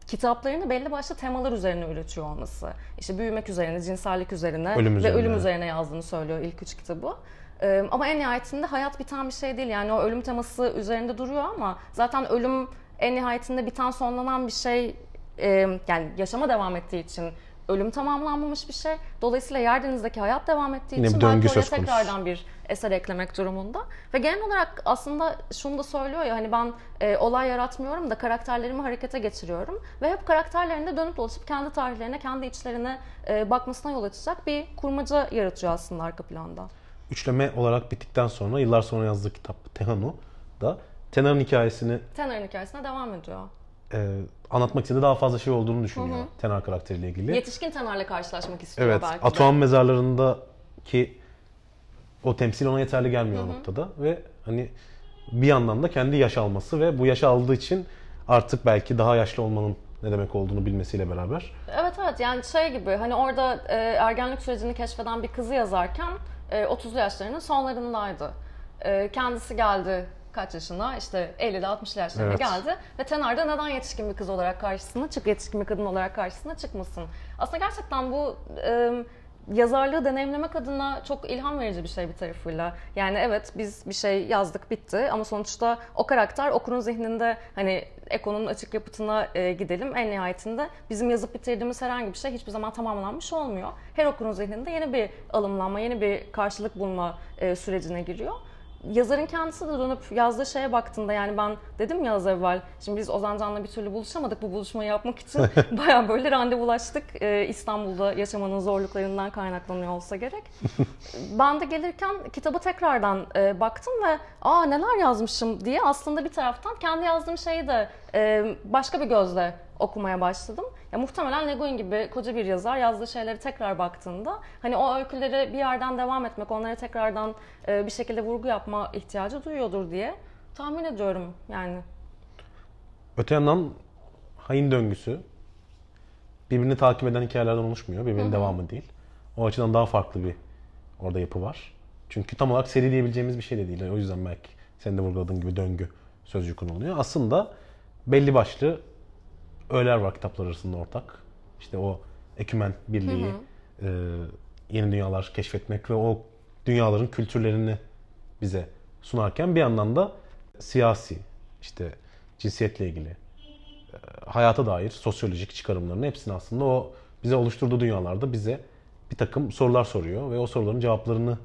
kitaplarını belli başlı temalar üzerine üretiyor olması. İşte büyümek üzerine, cinsellik üzerine ölüm ve üzerine. ölüm üzerine yazdığını söylüyor ilk üç kitabı. Ee, ama en nihayetinde hayat biten bir şey değil. Yani o ölüm teması üzerinde duruyor ama zaten ölüm en nihayetinde biten sonlanan bir şey e, yani yaşama devam ettiği için ölüm tamamlanmamış bir şey. Dolayısıyla Yerdeniz'deki hayat devam ettiği Yine için belki oraya tekrardan bir eser eklemek durumunda. Ve genel olarak aslında şunu da söylüyor ya hani ben e, olay yaratmıyorum da karakterlerimi harekete geçiriyorum. Ve hep karakterlerinde dönüp dolaşıp kendi tarihlerine, kendi içlerine e, bakmasına yol açacak bir kurmaca yaratıyor aslında arka planda. Üçleme olarak bittikten sonra yıllar sonra yazdığı kitap Tehanu da Tenar'ın hikayesini Tenar'ın hikayesine devam ediyor e, anlatmak istediği daha fazla şey olduğunu düşünüyor hı hı. Tenar karakteriyle ilgili. Yetişkin Tenar'la karşılaşmak istiyor evet, belki Atuan mezarlarındaki o temsil ona yeterli gelmiyor hı hı. o noktada ve hani bir yandan da kendi yaş alması ve bu yaş aldığı için artık belki daha yaşlı olmanın ne demek olduğunu bilmesiyle beraber. Evet evet yani şey gibi hani orada e, ergenlik sürecini keşfeden bir kızı yazarken e, 30'lu yaşlarının sonlarındaydı. E, kendisi geldi kaç yaşına işte 50'li 60'lı yaşlarına evet. geldi ve Tenar'da neden yetişkin bir kız olarak karşısına çık yetişkin bir kadın olarak karşısına çıkmasın. Aslında gerçekten bu e, yazarlığı deneyimlemek adına çok ilham verici bir şey bir tarafıyla. Yani evet biz bir şey yazdık bitti ama sonuçta o karakter okurun zihninde hani Eko'nun açık yapıtına e, gidelim. En nihayetinde bizim yazıp bitirdiğimiz herhangi bir şey hiçbir zaman tamamlanmış olmuyor. Her okurun zihninde yeni bir alımlanma, yeni bir karşılık bulma e, sürecine giriyor yazarın kendisi de dönüp yazdığı şeye baktığında yani ben dedim ya az evvel şimdi biz Ozan Can'la bir türlü buluşamadık bu buluşmayı yapmak için [LAUGHS] baya böyle randevulaştık ee, İstanbul'da yaşamanın zorluklarından kaynaklanıyor olsa gerek. [LAUGHS] ben de gelirken kitabı tekrardan e, baktım ve aa neler yazmışım diye aslında bir taraftan kendi yazdığım şeyi de e, başka bir gözle okumaya başladım. Ya muhtemelen Le Guin gibi koca bir yazar yazdığı şeyleri tekrar baktığında hani o öyküleri bir yerden devam etmek, onlara tekrardan e, bir şekilde vurgu yapma ihtiyacı duyuyordur diye tahmin ediyorum yani. Öte yandan hain döngüsü birbirini takip eden hikayelerden oluşmuyor. Birbirinin Hı-hı. devamı değil. O açıdan daha farklı bir orada yapı var. Çünkü tam olarak seri diyebileceğimiz bir şey de değil. O yüzden belki senin de vurguladığın gibi döngü sözcüğü kullanılıyor. Aslında belli başlı öğeler var kitaplar arasında ortak. İşte o ekümen birliği, hı hı. E, yeni dünyalar keşfetmek ve o dünyaların kültürlerini bize sunarken bir yandan da siyasi, işte cinsiyetle ilgili, e, hayata dair sosyolojik çıkarımlarını hepsini aslında o bize oluşturduğu dünyalarda bize bir takım sorular soruyor ve o soruların cevaplarını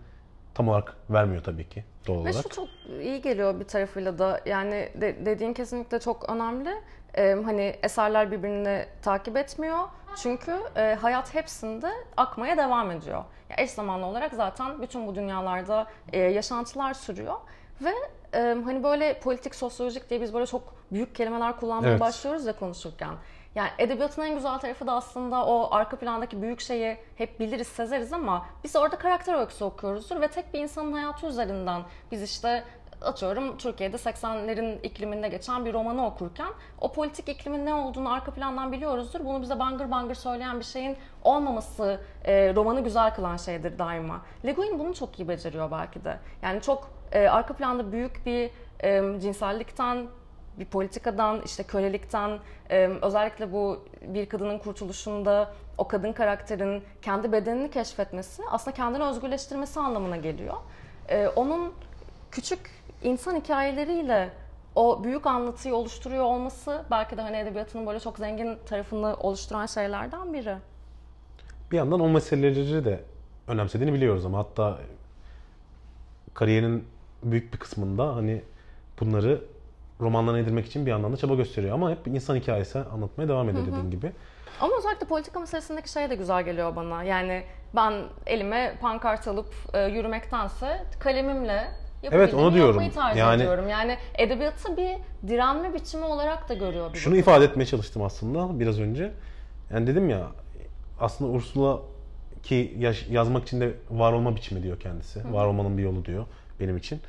tam olarak vermiyor tabii ki doğal olarak. Ve şu çok iyi geliyor bir tarafıyla da yani de, dediğin kesinlikle çok önemli e, hani eserler birbirini takip etmiyor. Çünkü e, hayat hepsinde akmaya devam ediyor. Yani eş zamanlı olarak zaten bütün bu dünyalarda e, yaşantılar sürüyor ve e, hani böyle politik sosyolojik diye biz böyle çok büyük kelimeler kullanmaya evet. başlıyoruz ya konuşurken. Yani edebiyatın en güzel tarafı da aslında o arka plandaki büyük şeyi hep biliriz, sezeriz ama biz orada karakter öyküsü okuyoruzdur ve tek bir insanın hayatı üzerinden biz işte atıyorum Türkiye'de 80'lerin ikliminde geçen bir romanı okurken o politik iklimin ne olduğunu arka plandan biliyoruzdur. Bunu bize bangır bangır söyleyen bir şeyin olmaması e, romanı güzel kılan şeydir daima. Le Guin bunu çok iyi beceriyor belki de. Yani çok e, arka planda büyük bir e, cinsellikten bir politikadan, işte kölelikten, e, özellikle bu bir kadının kurtuluşunda o kadın karakterin kendi bedenini keşfetmesi aslında kendini özgürleştirmesi anlamına geliyor. E, onun küçük insan hikayeleriyle o büyük anlatıyı oluşturuyor olması belki de hani edebiyatının böyle çok zengin tarafını oluşturan şeylerden biri. Bir yandan o meseleleri de önemsediğini biliyoruz ama hatta kariyerinin büyük bir kısmında hani bunları romanlarına edilmek için bir yandan da çaba gösteriyor ama hep insan hikayesi anlatmaya devam ediyor dediğin gibi. Ama özellikle politika meselesindeki şey de güzel geliyor bana. Yani ben elime pankart alıp e, yürümektense kalemimle Evet, onu diyorum. yapmayı tercih Yani- ediyorum. Yani edebiyatı bir direnme biçimi olarak da görüyor. Şunu ifade etmeye çalıştım aslında biraz önce. Yani dedim ya aslında Ursula ki yaş- yazmak için de var olma biçimi diyor kendisi. Var olmanın bir yolu diyor benim için.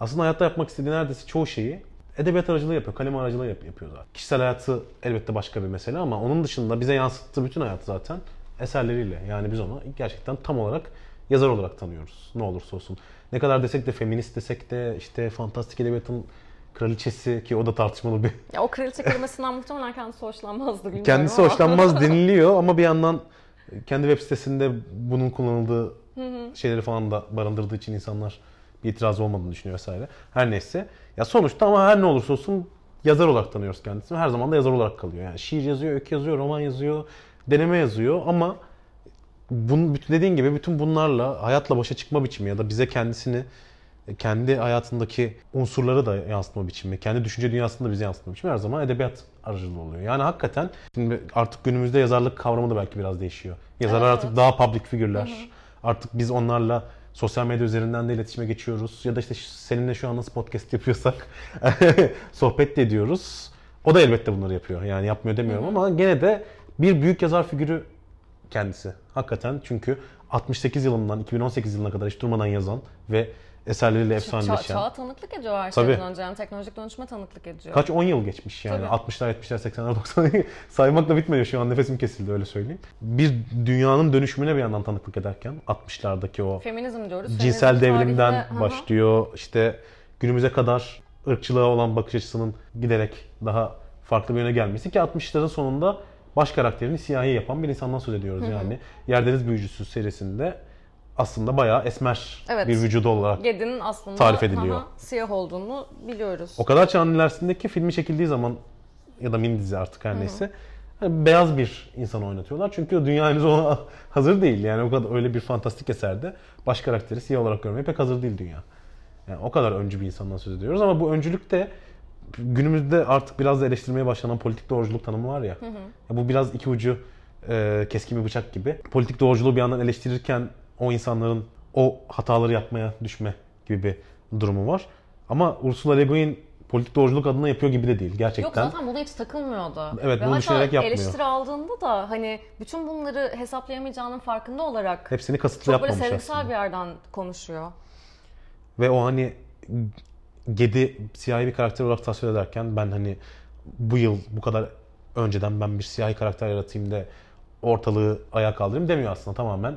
Aslında hayatta yapmak istediği neredeyse çoğu şeyi edebiyat aracılığı yapıyor, kalem aracılığı yap- yapıyor zaten. Kişisel hayatı elbette başka bir mesele ama onun dışında bize yansıttığı bütün hayatı zaten eserleriyle. Yani biz onu gerçekten tam olarak yazar olarak tanıyoruz. Ne olursa olsun. Ne kadar desek de feminist desek de işte fantastik edebiyatın kraliçesi ki o da tartışmalı bir Ya o kraliçe kelimesinden muhtemelen kendisi hoşlanmazdı bilmiyorum Kendisi ama. hoşlanmaz [LAUGHS] deniliyor ama bir yandan kendi web sitesinde bunun kullanıldığı şeyleri falan da barındırdığı için insanlar bir itiraz olmadığını düşünüyor vesaire. Her neyse. Ya sonuçta ama her ne olursa olsun yazar olarak tanıyoruz kendisini. Her zaman da yazar olarak kalıyor. Yani şiir yazıyor, öykü yazıyor, roman yazıyor, deneme yazıyor ama bunun, dediğin gibi bütün bunlarla hayatla başa çıkma biçimi ya da bize kendisini kendi hayatındaki unsurları da yansıtma biçimi, kendi düşünce dünyasını da bize yansıtma biçimi her zaman edebiyat aracılığı oluyor. Yani hakikaten şimdi artık günümüzde yazarlık kavramı da belki biraz değişiyor. Yazarlar Evet, artık daha public figürler. Artık biz onlarla sosyal medya üzerinden de iletişime geçiyoruz. Ya da işte seninle şu an nasıl podcast yapıyorsak [LAUGHS] sohbet de ediyoruz. O da elbette bunları yapıyor. Yani yapmıyor demiyorum ama gene de bir büyük yazar figürü kendisi. Hakikaten çünkü 68 yılından 2018 yılına kadar hiç durmadan yazan ve eserleriyle Ça- efsaneleşen. çağa tanıklık ediyor her Tabii. şeyden önce. Yani teknolojik dönüşüme tanıklık ediyor. Kaç 10 yıl geçmiş yani. Tabii. 60'lar, 70'ler, 80'ler, 90'lar saymakla bitmedi şu an nefesim kesildi öyle söyleyeyim. Bir dünyanın dönüşümüne bir yandan tanıklık ederken 60'lardaki o Feminizm diyoruz. cinsel Feminizm devrimden hı. başlıyor. İşte günümüze kadar ırkçılığa olan bakış açısının giderek daha farklı bir yöne gelmesi ki 60'ların sonunda baş karakterini siyahi yapan bir insandan söz ediyoruz yani. Yerdeniz Büyücüsü serisinde aslında bayağı esmer Evet. bir vücudu olarak Ged'in aslında Tarif ediliyor. aha, siyah olduğunu biliyoruz. O kadar çağın ilerisindeki filmi çekildiği zaman ya da mini dizi artık her neyse hani beyaz bir insan oynatıyorlar. Çünkü dünya henüz ona [LAUGHS] hazır değil. Yani o kadar öyle bir fantastik eserde baş karakteri siyah olarak görmeye pek hazır değil dünya. Yani o kadar öncü bir insandan söz ediyoruz ama bu öncülük de günümüzde artık biraz da eleştirmeye başlanan politik doğruculuk tanımı var ya. Ya bu biraz iki ucu e, keskin bir bıçak gibi. Politik doğruculuğu bir yandan eleştirirken o insanların o hataları yapmaya düşme gibi bir durumu var. Ama Ursula Le Guin politik doğruculuk adına yapıyor gibi de değil Yok gerçekten. zaten buna hiç takılmıyordu. Evet, Ve bunu düşünerek yapmıyor. eleştiri aldığında da hani bütün bunları hesaplayamayacağının farkında olarak Hepsini kasıtlı çok böyle yapmamış aslında. bir yerden konuşuyor. Ve o hani Ged'i siyahi bir karakter olarak tasvir ederken ben hani bu yıl bu kadar önceden ben bir siyahi karakter yaratayım da ortalığı ayağa kaldırayım demiyor aslında tamamen.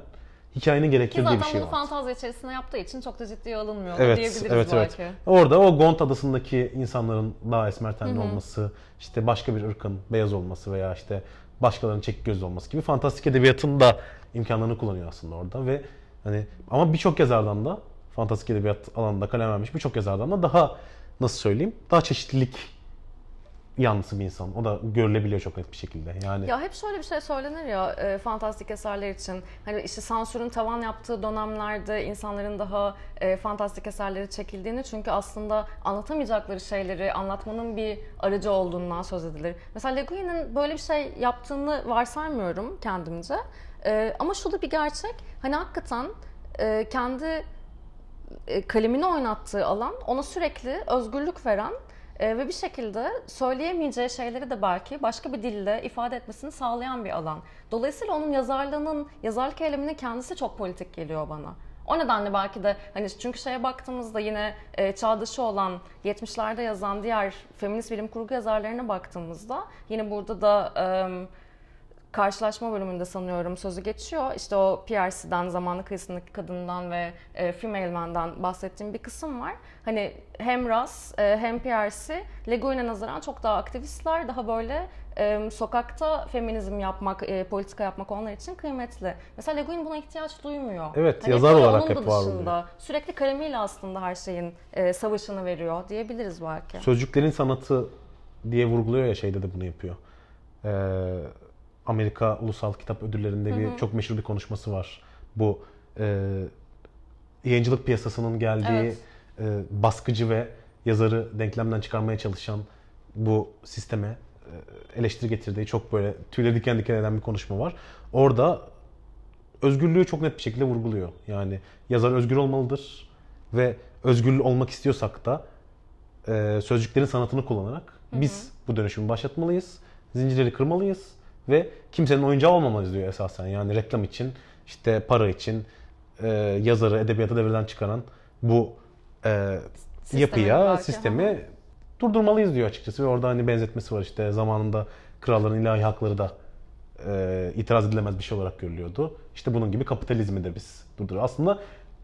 Hikayenin Ki gerektirdiği zaten bir şey bunu var. fantazya içerisinde yaptığı için çok da ciddiye alınmıyor Evet, diyebiliriz evet, evet. belki. Orada o Gont adasındaki insanların daha esmer tenli olması, işte başka bir ırkın beyaz olması veya işte başkalarının çekik gözlü olması gibi fantastik edebiyatın da imkanlarını kullanıyor aslında orada ve hani ama birçok yazardan da fantastik edebiyat alanında kalem vermiş birçok yazardan da daha nasıl söyleyeyim daha çeşitlilik yanlısı bir insan. O da görülebiliyor çok net bir şekilde. Yani Ya hep şöyle bir şey söylenir ya e, fantastik eserler için. Hani işte sansürün tavan yaptığı dönemlerde insanların daha e, fantastik eserleri çekildiğini çünkü aslında anlatamayacakları şeyleri anlatmanın bir aracı olduğundan söz edilir. Mesela Le Guin'in böyle bir şey yaptığını varsaymıyorum kendimce. E, ama şu da bir gerçek. Hani hakikaten e, kendi kalemini oynattığı alan ona sürekli özgürlük veren e, ve bir şekilde söyleyemeyeceği şeyleri de belki başka bir dille ifade etmesini sağlayan bir alan. Dolayısıyla onun yazarlığının, yazarlık eyleminin kendisi çok politik geliyor bana. O nedenle belki de hani çünkü şeye baktığımızda yine e, çağdaşı olan 70'lerde yazan diğer feminist bilim kurgu yazarlarına baktığımızda yine burada da e, karşılaşma bölümünde sanıyorum sözü geçiyor. İşte o PRC'den, zamanlı kıyısındaki kadından ve e, Female Man'dan bahsettiğim bir kısım var. Hani hem Ras e, hem PRC Le Guin'e nazaran çok daha aktivistler, daha böyle e, sokakta feminizm yapmak, e, politika yapmak onlar için kıymetli. Mesela Le Guin buna ihtiyaç duymuyor. Evet, Hani yazar olarak onun hep var dışında oluyor. Sürekli kalemiyle aslında her şeyin e, savaşını veriyor diyebiliriz belki. Sözcüklerin sanatı diye vurguluyor ya şeyde de bunu yapıyor. Ee, Amerika Ulusal Kitap Ödülleri'nde bir çok meşhur bir konuşması var. Bu e, yayıncılık piyasasının geldiği Evet. e, baskıcı ve yazarı denklemden çıkarmaya çalışan bu sisteme e, eleştiri getirdiği çok böyle tüyleri diken diken eden bir konuşma var. Orada özgürlüğü çok net bir şekilde vurguluyor. Yani yazar özgür olmalıdır ve özgür olmak istiyorsak da e, sözcüklerin sanatını kullanarak biz bu dönüşümü başlatmalıyız. Zincirleri kırmalıyız ve kimsenin oyuncağı olmamalıyız diyor esasen. Yani reklam için, işte para için e, yazarı, edebiyatı devreden çıkaran bu e, Sistemi yapıya, belki, sistemi durdurmalıyız diyor açıkçası. Ve orada hani benzetmesi var işte zamanında kralların ilahi hakları da e, itiraz edilemez bir şey olarak görülüyordu. İşte bunun gibi kapitalizmi de biz durduruyoruz. Aslında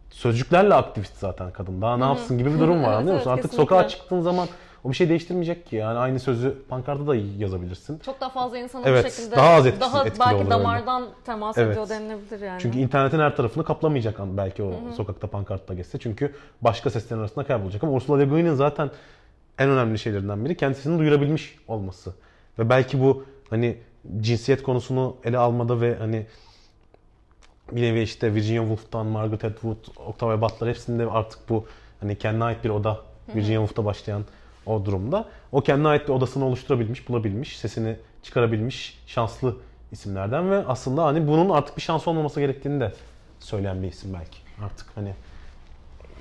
sözcüklerle aktivist zaten kadın. Daha ne yapsın gibi bir durum var [LAUGHS] Evet, anlıyor musun? evet, Artık kesinlikle. sokağa çıktığın zaman o bir şey değiştirmeyecek ki. Yani aynı sözü pankarda da yazabilirsin. Çok daha fazla insana Evet, bu şekilde daha az etkisi- daha etkili belki damardan temas Evet. ediyor denilebilir yani. Çünkü internetin her tarafını kaplamayacak belki o sokakta pankartla geçse. Çünkü başka seslerin arasında kaybolacak. Ama Ursula Le Guin'in zaten en önemli şeylerinden biri kendisini duyurabilmiş olması. Ve belki bu hani cinsiyet konusunu ele almada ve hani bir nevi işte Virginia Woolf'tan Margaret Atwood, Octavia Butler hepsinde artık bu hani kendine ait bir oda Virginia Woolf'ta başlayan o durumda. O kendine ait bir odasını oluşturabilmiş, bulabilmiş, sesini çıkarabilmiş şanslı isimlerden ve aslında hani bunun artık bir şans olmaması gerektiğini de söyleyen bir isim belki. Artık hani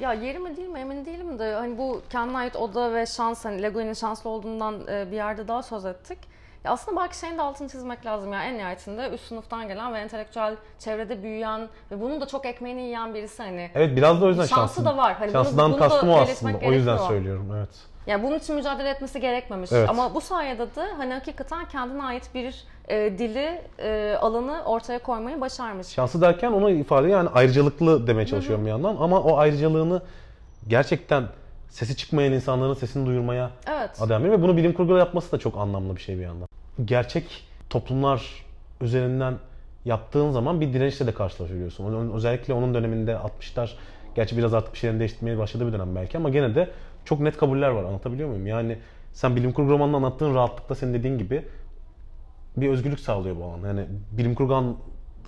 Ya yeri mi değil mi emin değilim de hani bu kendine ait oda ve şans hani Le Guin'in şanslı olduğundan e, bir yerde daha söz ettik. Ya aslında belki şeyin de altını çizmek lazım ya en nihayetinde üst sınıftan gelen ve entelektüel çevrede büyüyen ve bunun da çok ekmeğini yiyen birisi hani. evet biraz da o yüzden Şansı şanslı. da var. Hani bunu- şansından bunu da kastım o aslında. O yüzden söylüyorum evet. Yani bunun için mücadele etmesi gerekmemiş. Evet. Ama bu sayede de hani hakikaten kendine ait bir e, dili, e, alanı ortaya koymayı başarmış. Şansı derken onu ifade yani ayrıcalıklı demeye çalışıyorum bir yandan ama o ayrıcalığını gerçekten sesi çıkmayan insanların sesini duyurmaya Evet. adam ve bunu bilim kurgu yapması da çok anlamlı bir şey bir yandan. Gerçek toplumlar üzerinden yaptığın zaman bir dirençle de karşılaşıyorsun. Özellikle onun döneminde 60'lar gerçi biraz artık bir şeylerin değiştirmeye başladığı bir dönem belki ama gene de çok net kabuller var. Anlatabiliyor muyum? Yani sen bilim kurgu romanını anlattığın rahatlıkla senin dediğin gibi bir özgürlük sağlıyor bu alan. Yani bilim kurgu an-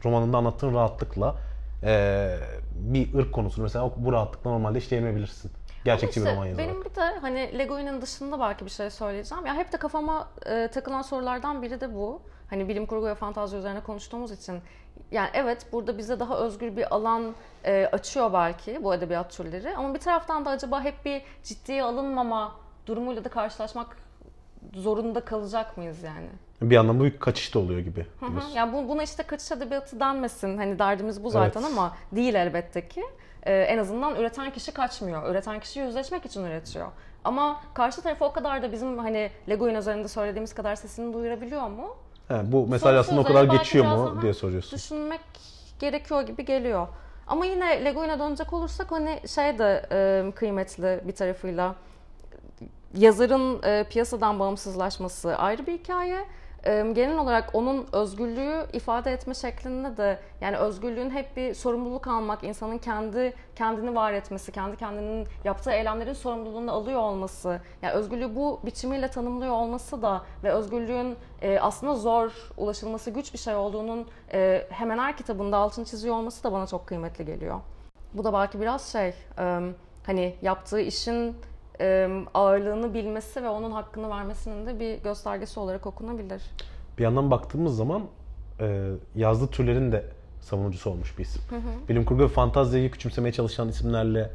romanında anlattığın rahatlıkla eee, bir ırk konusunu mesela bu rahatlıkla normalde işleyemeyebilirsin. Gerçekçi Ama bir işte roman yazarak. Benim bir de hani Lego'nun dışında belki bir şey söyleyeceğim. Ya hep de kafama e, takılan sorulardan biri de bu. Hani bilim kurgu ve fantazi üzerine konuştuğumuz için. Yani evet burada bize daha özgür bir alan e, açıyor belki bu edebiyat türleri. Ama bir taraftan da acaba hep bir ciddiye alınmama durumuyla da karşılaşmak zorunda kalacak mıyız yani? Bir bu bir kaçış da oluyor gibi. Hı hı. Yani bu, buna işte kaçış edebiyatı denmesin. Hani derdimiz bu zaten Evet. ama değil elbette ki. Ee, en azından üreten kişi kaçmıyor. Üreten kişi yüzleşmek için üretiyor. Ama karşı tarafı o kadar da bizim hani Lego'nun üzerinde söylediğimiz kadar sesini duyurabiliyor mu? He, bu mesaj aslında o kadar geçiyor mu diye soruyorsun. Düşünmek gerekiyor gibi geliyor. Ama yine Lego'ya dönecek olursak hani şey de e, kıymetli bir tarafıyla yazarın e, piyasadan bağımsızlaşması ayrı bir hikaye. Genel olarak onun özgürlüğü ifade etme şeklinde de yani özgürlüğün hep bir sorumluluk almak, insanın kendi kendini var etmesi, kendi kendinin yaptığı eylemlerin sorumluluğunu alıyor olması, yani özgürlüğü bu biçimiyle tanımlıyor olması da ve özgürlüğün e, aslında zor, ulaşılması güç bir şey olduğunun e, hemen her kitabında altını çiziyor olması da bana çok kıymetli geliyor. Bu da belki biraz şey, hani yaptığı işin ağırlığını bilmesi ve onun hakkını vermesinin de bir göstergesi olarak okunabilir. Bir yandan baktığımız zaman e, yazdığı türlerin de savunucusu olmuş bir isim. Bilim kurgu ve fantaziyi küçümsemeye çalışan isimlerle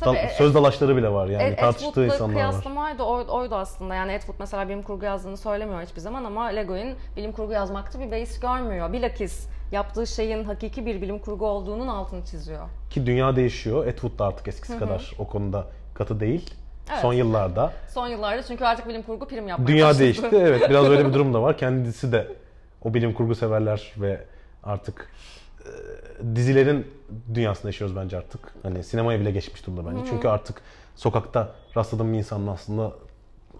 Tabii, Dal- e- söz dalaşları bile var yani Ed- tartıştığı insanlar var. kıyaslamaydı or- oydu aslında. Yani Atwood mesela bilim kurgu yazdığını söylemiyor hiçbir zaman ama Le Guin bilim kurgu yazmakta bir beis görmüyor. Bilakis yaptığı şeyin hakiki bir bilim kurgu olduğunun altını çiziyor. Ki dünya değişiyor. Atwood da artık eskisi kadar o konuda katı değil. Evet. Son yıllarda Son yıllarda çünkü artık bilim kurgu prim yapmaya dünya başladı. değişti. Evet [LAUGHS] biraz öyle bir durum da var. Kendisi de o bilim kurgu severler ve artık e, dizilerin dünyasında yaşıyoruz bence artık. Hani sinemaya bile geçmiş durumda bence. Çünkü artık sokakta rastladığın bir insanla aslında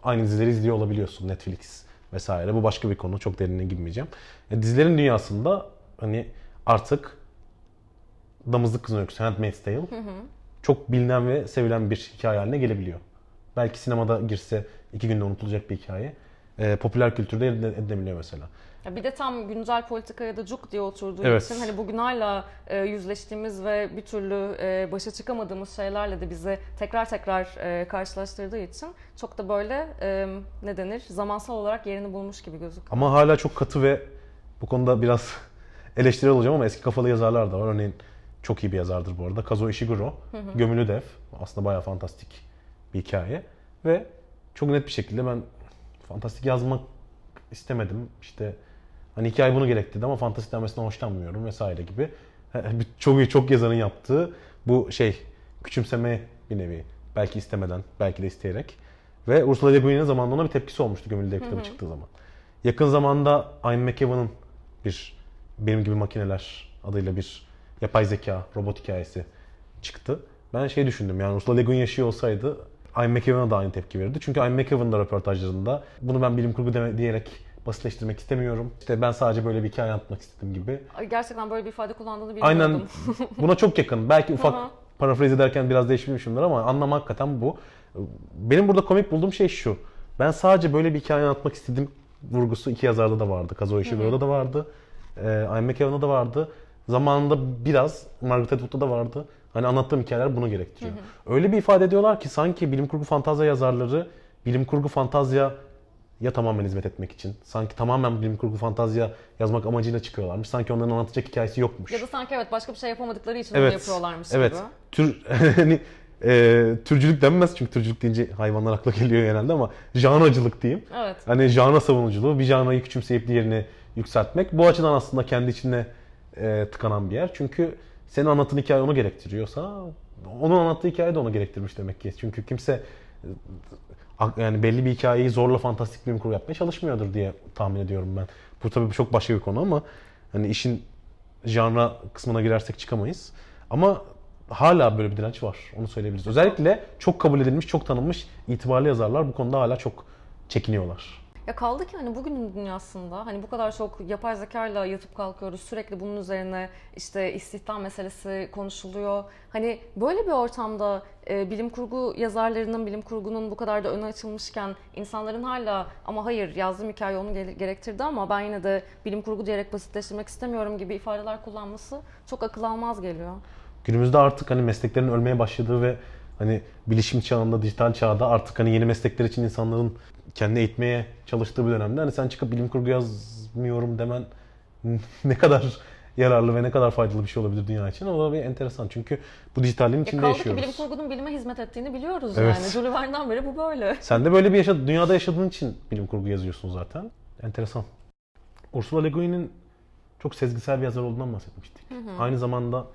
aynı dizileri izliyor olabiliyorsun. Netflix vesaire. Bu başka bir konu. Çok derinine girmeyeceğim. E, dizilerin dünyasında hani artık Damızlık Kızın Öyküsü, Handmaid's Tale çok bilinen ve sevilen bir hikaye haline gelebiliyor. Belki sinemada girse iki günde unutulacak bir hikaye. E, popüler kültürde elde edilebiliyor mesela. Ya bir de tam güncel politikaya da cuk diye oturduğu Evet. için hani bugün hala e, yüzleştiğimiz ve bir türlü e, başa çıkamadığımız şeylerle de bizi tekrar tekrar e, karşılaştırdığı için çok da böyle e, ne denir zamansal olarak yerini bulmuş gibi gözüküyor. Ama hala çok katı ve bu konuda biraz [LAUGHS] eleştirel olacağım ama eski kafalı yazarlar da var. Örneğin çok iyi bir yazardır bu arada. Kazuo Ishiguro. Gömülü Dev. Aslında bayağı fantastik bir hikaye. Ve çok net bir şekilde ben fantastik yazmak istemedim. İşte hani hikaye bunu gerektirdi ama fantastik denmesinden hoşlanmıyorum vesaire gibi. Çok iyi çok yazarın yaptığı bu şey küçümseme bir nevi. Belki istemeden, belki de isteyerek. Ve Ursula Le Guin'in zamanında ona bir tepkisi olmuştu Gömülü Dev kitabı çıktığı zaman. Yakın zamanda Ian McEwan'ın bir Benim Gibi Makineler adıyla bir yapay zeka, robot hikayesi çıktı. Ben şey düşündüm yani Ursula Le Guin yaşıyor olsaydı Ian McEwan'a da aynı tepki verirdi. Çünkü Ian McEwan da röportajlarında bunu ben bilim kurgu deme, diyerek basitleştirmek istemiyorum. İşte ben sadece böyle bir hikaye anlatmak istedim gibi. Gerçekten böyle bir ifade kullandığını bilmiyordum. Aynen [LAUGHS] buna çok yakın. Belki ufak Aha. parafraze ederken biraz değiştirmişimdir ama anlam hakikaten bu. Benim burada komik bulduğum şey şu. Ben sadece böyle bir hikaye anlatmak istedim vurgusu iki yazarda da vardı. Kazuo Ishiguro'da da vardı. E, Ian McEwan'da da vardı. Zamanında biraz Margaret Atwood'da da vardı. Hani anlattığım hikayeler bunu gerektiriyor. Öyle bir ifade ediyorlar ki sanki bilim kurgu fantazya yazarları bilim kurgu fantazya ya tamamen hizmet etmek için. Sanki tamamen bilim kurgu fantazya yazmak amacıyla çıkıyorlarmış. Sanki onların anlatacak hikayesi yokmuş. Ya da sanki evet başka bir şey yapamadıkları için onu yapıyorlarmış evet. gibi. Tür [LAUGHS] hani e, türcülük denmez çünkü türcülük deyince hayvanlar akla geliyor genelde ama janracılık diyeyim. Evet. Hani janra savunuculuğu, bir janrayı küçümseyip diğerini yükseltmek. Bu açıdan aslında kendi içinde e, tıkanan bir yer. Çünkü senin anlattığın hikaye onu gerektiriyorsa onun anlattığı hikaye de onu gerektirmiş demek ki. Çünkü kimse e, yani belli bir hikayeyi zorla fantastik bilim kurgu yapmaya çalışmıyordur diye tahmin ediyorum ben. Bu tabii çok başka bir konu ama hani işin janra kısmına girersek çıkamayız. Ama hala böyle bir direnç var. Onu söyleyebiliriz. Özellikle çok kabul edilmiş, çok tanınmış itibarlı yazarlar bu konuda hala çok çekiniyorlar. Ya kaldı ki hani bugünün dünyasında hani bu kadar çok yapay zekayla yatıp kalkıyoruz. Sürekli bunun üzerine işte istihdam meselesi konuşuluyor. Hani böyle bir ortamda e, bilim kurgu yazarlarının, bilim kurgunun bu kadar da öne açılmışken insanların hala ama hayır yazdığım hikaye onu gere- gerektirdi ama ben yine de bilim kurgu diyerek basitleştirmek istemiyorum gibi ifadeler kullanması çok akıl almaz geliyor. Günümüzde artık hani mesleklerin ölmeye başladığı ve hani bilişim çağında, dijital çağda artık hani yeni meslekler için insanların kendini eğitmeye çalıştığı bir dönemde hani sen çıkıp bilim kurgu yazmıyorum demen [LAUGHS] ne kadar yararlı ve ne kadar faydalı bir şey olabilir dünya için. O da bir enteresan. Çünkü bu dijitalliğin içinde kaldı ki yaşıyoruz. bilim kurgunun bilime hizmet ettiğini biliyoruz Evet. yani. Jules Verne'den beri bu böyle. [LAUGHS] Sen de böyle bir yaşa, dünyada yaşadığın için bilim kurgu yazıyorsun zaten. Enteresan. Ursula Le Guin'in çok sezgisel bir yazar olduğundan bahsetmiştik. Aynı zamanda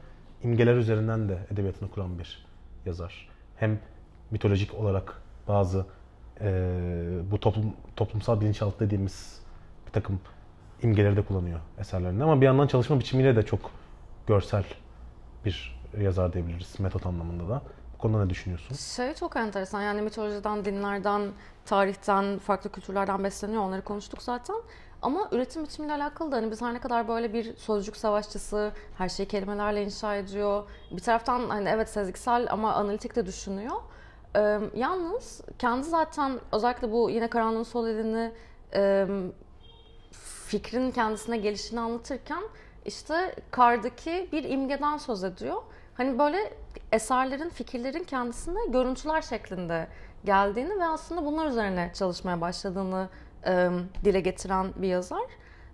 imgeler üzerinden de edebiyatını kuran bir yazar. Hem mitolojik olarak bazı eee, bu toplum, toplumsal bilinçaltı dediğimiz bir takım imgeleri de kullanıyor eserlerinde. Ama bir yandan çalışma biçimiyle de çok görsel bir yazar diyebiliriz metot anlamında da. Bu konuda ne düşünüyorsun? Şey çok enteresan yani mitolojiden, dinlerden, tarihten, farklı kültürlerden besleniyor onları konuştuk zaten. Ama üretim biçimiyle alakalı da hani biz her ne kadar böyle bir sözcük savaşçısı, her şeyi kelimelerle inşa ediyor. Bir taraftan hani evet sezgisel ama analitik de düşünüyor. Ee, yalnız kendi zaten özellikle bu yine karanlığın sol elini e, fikrin kendisine gelişini anlatırken işte kardaki bir imgeden söz ediyor. Hani böyle eserlerin, fikirlerin kendisine görüntüler şeklinde geldiğini ve aslında bunlar üzerine çalışmaya başladığını e, dile getiren bir yazar.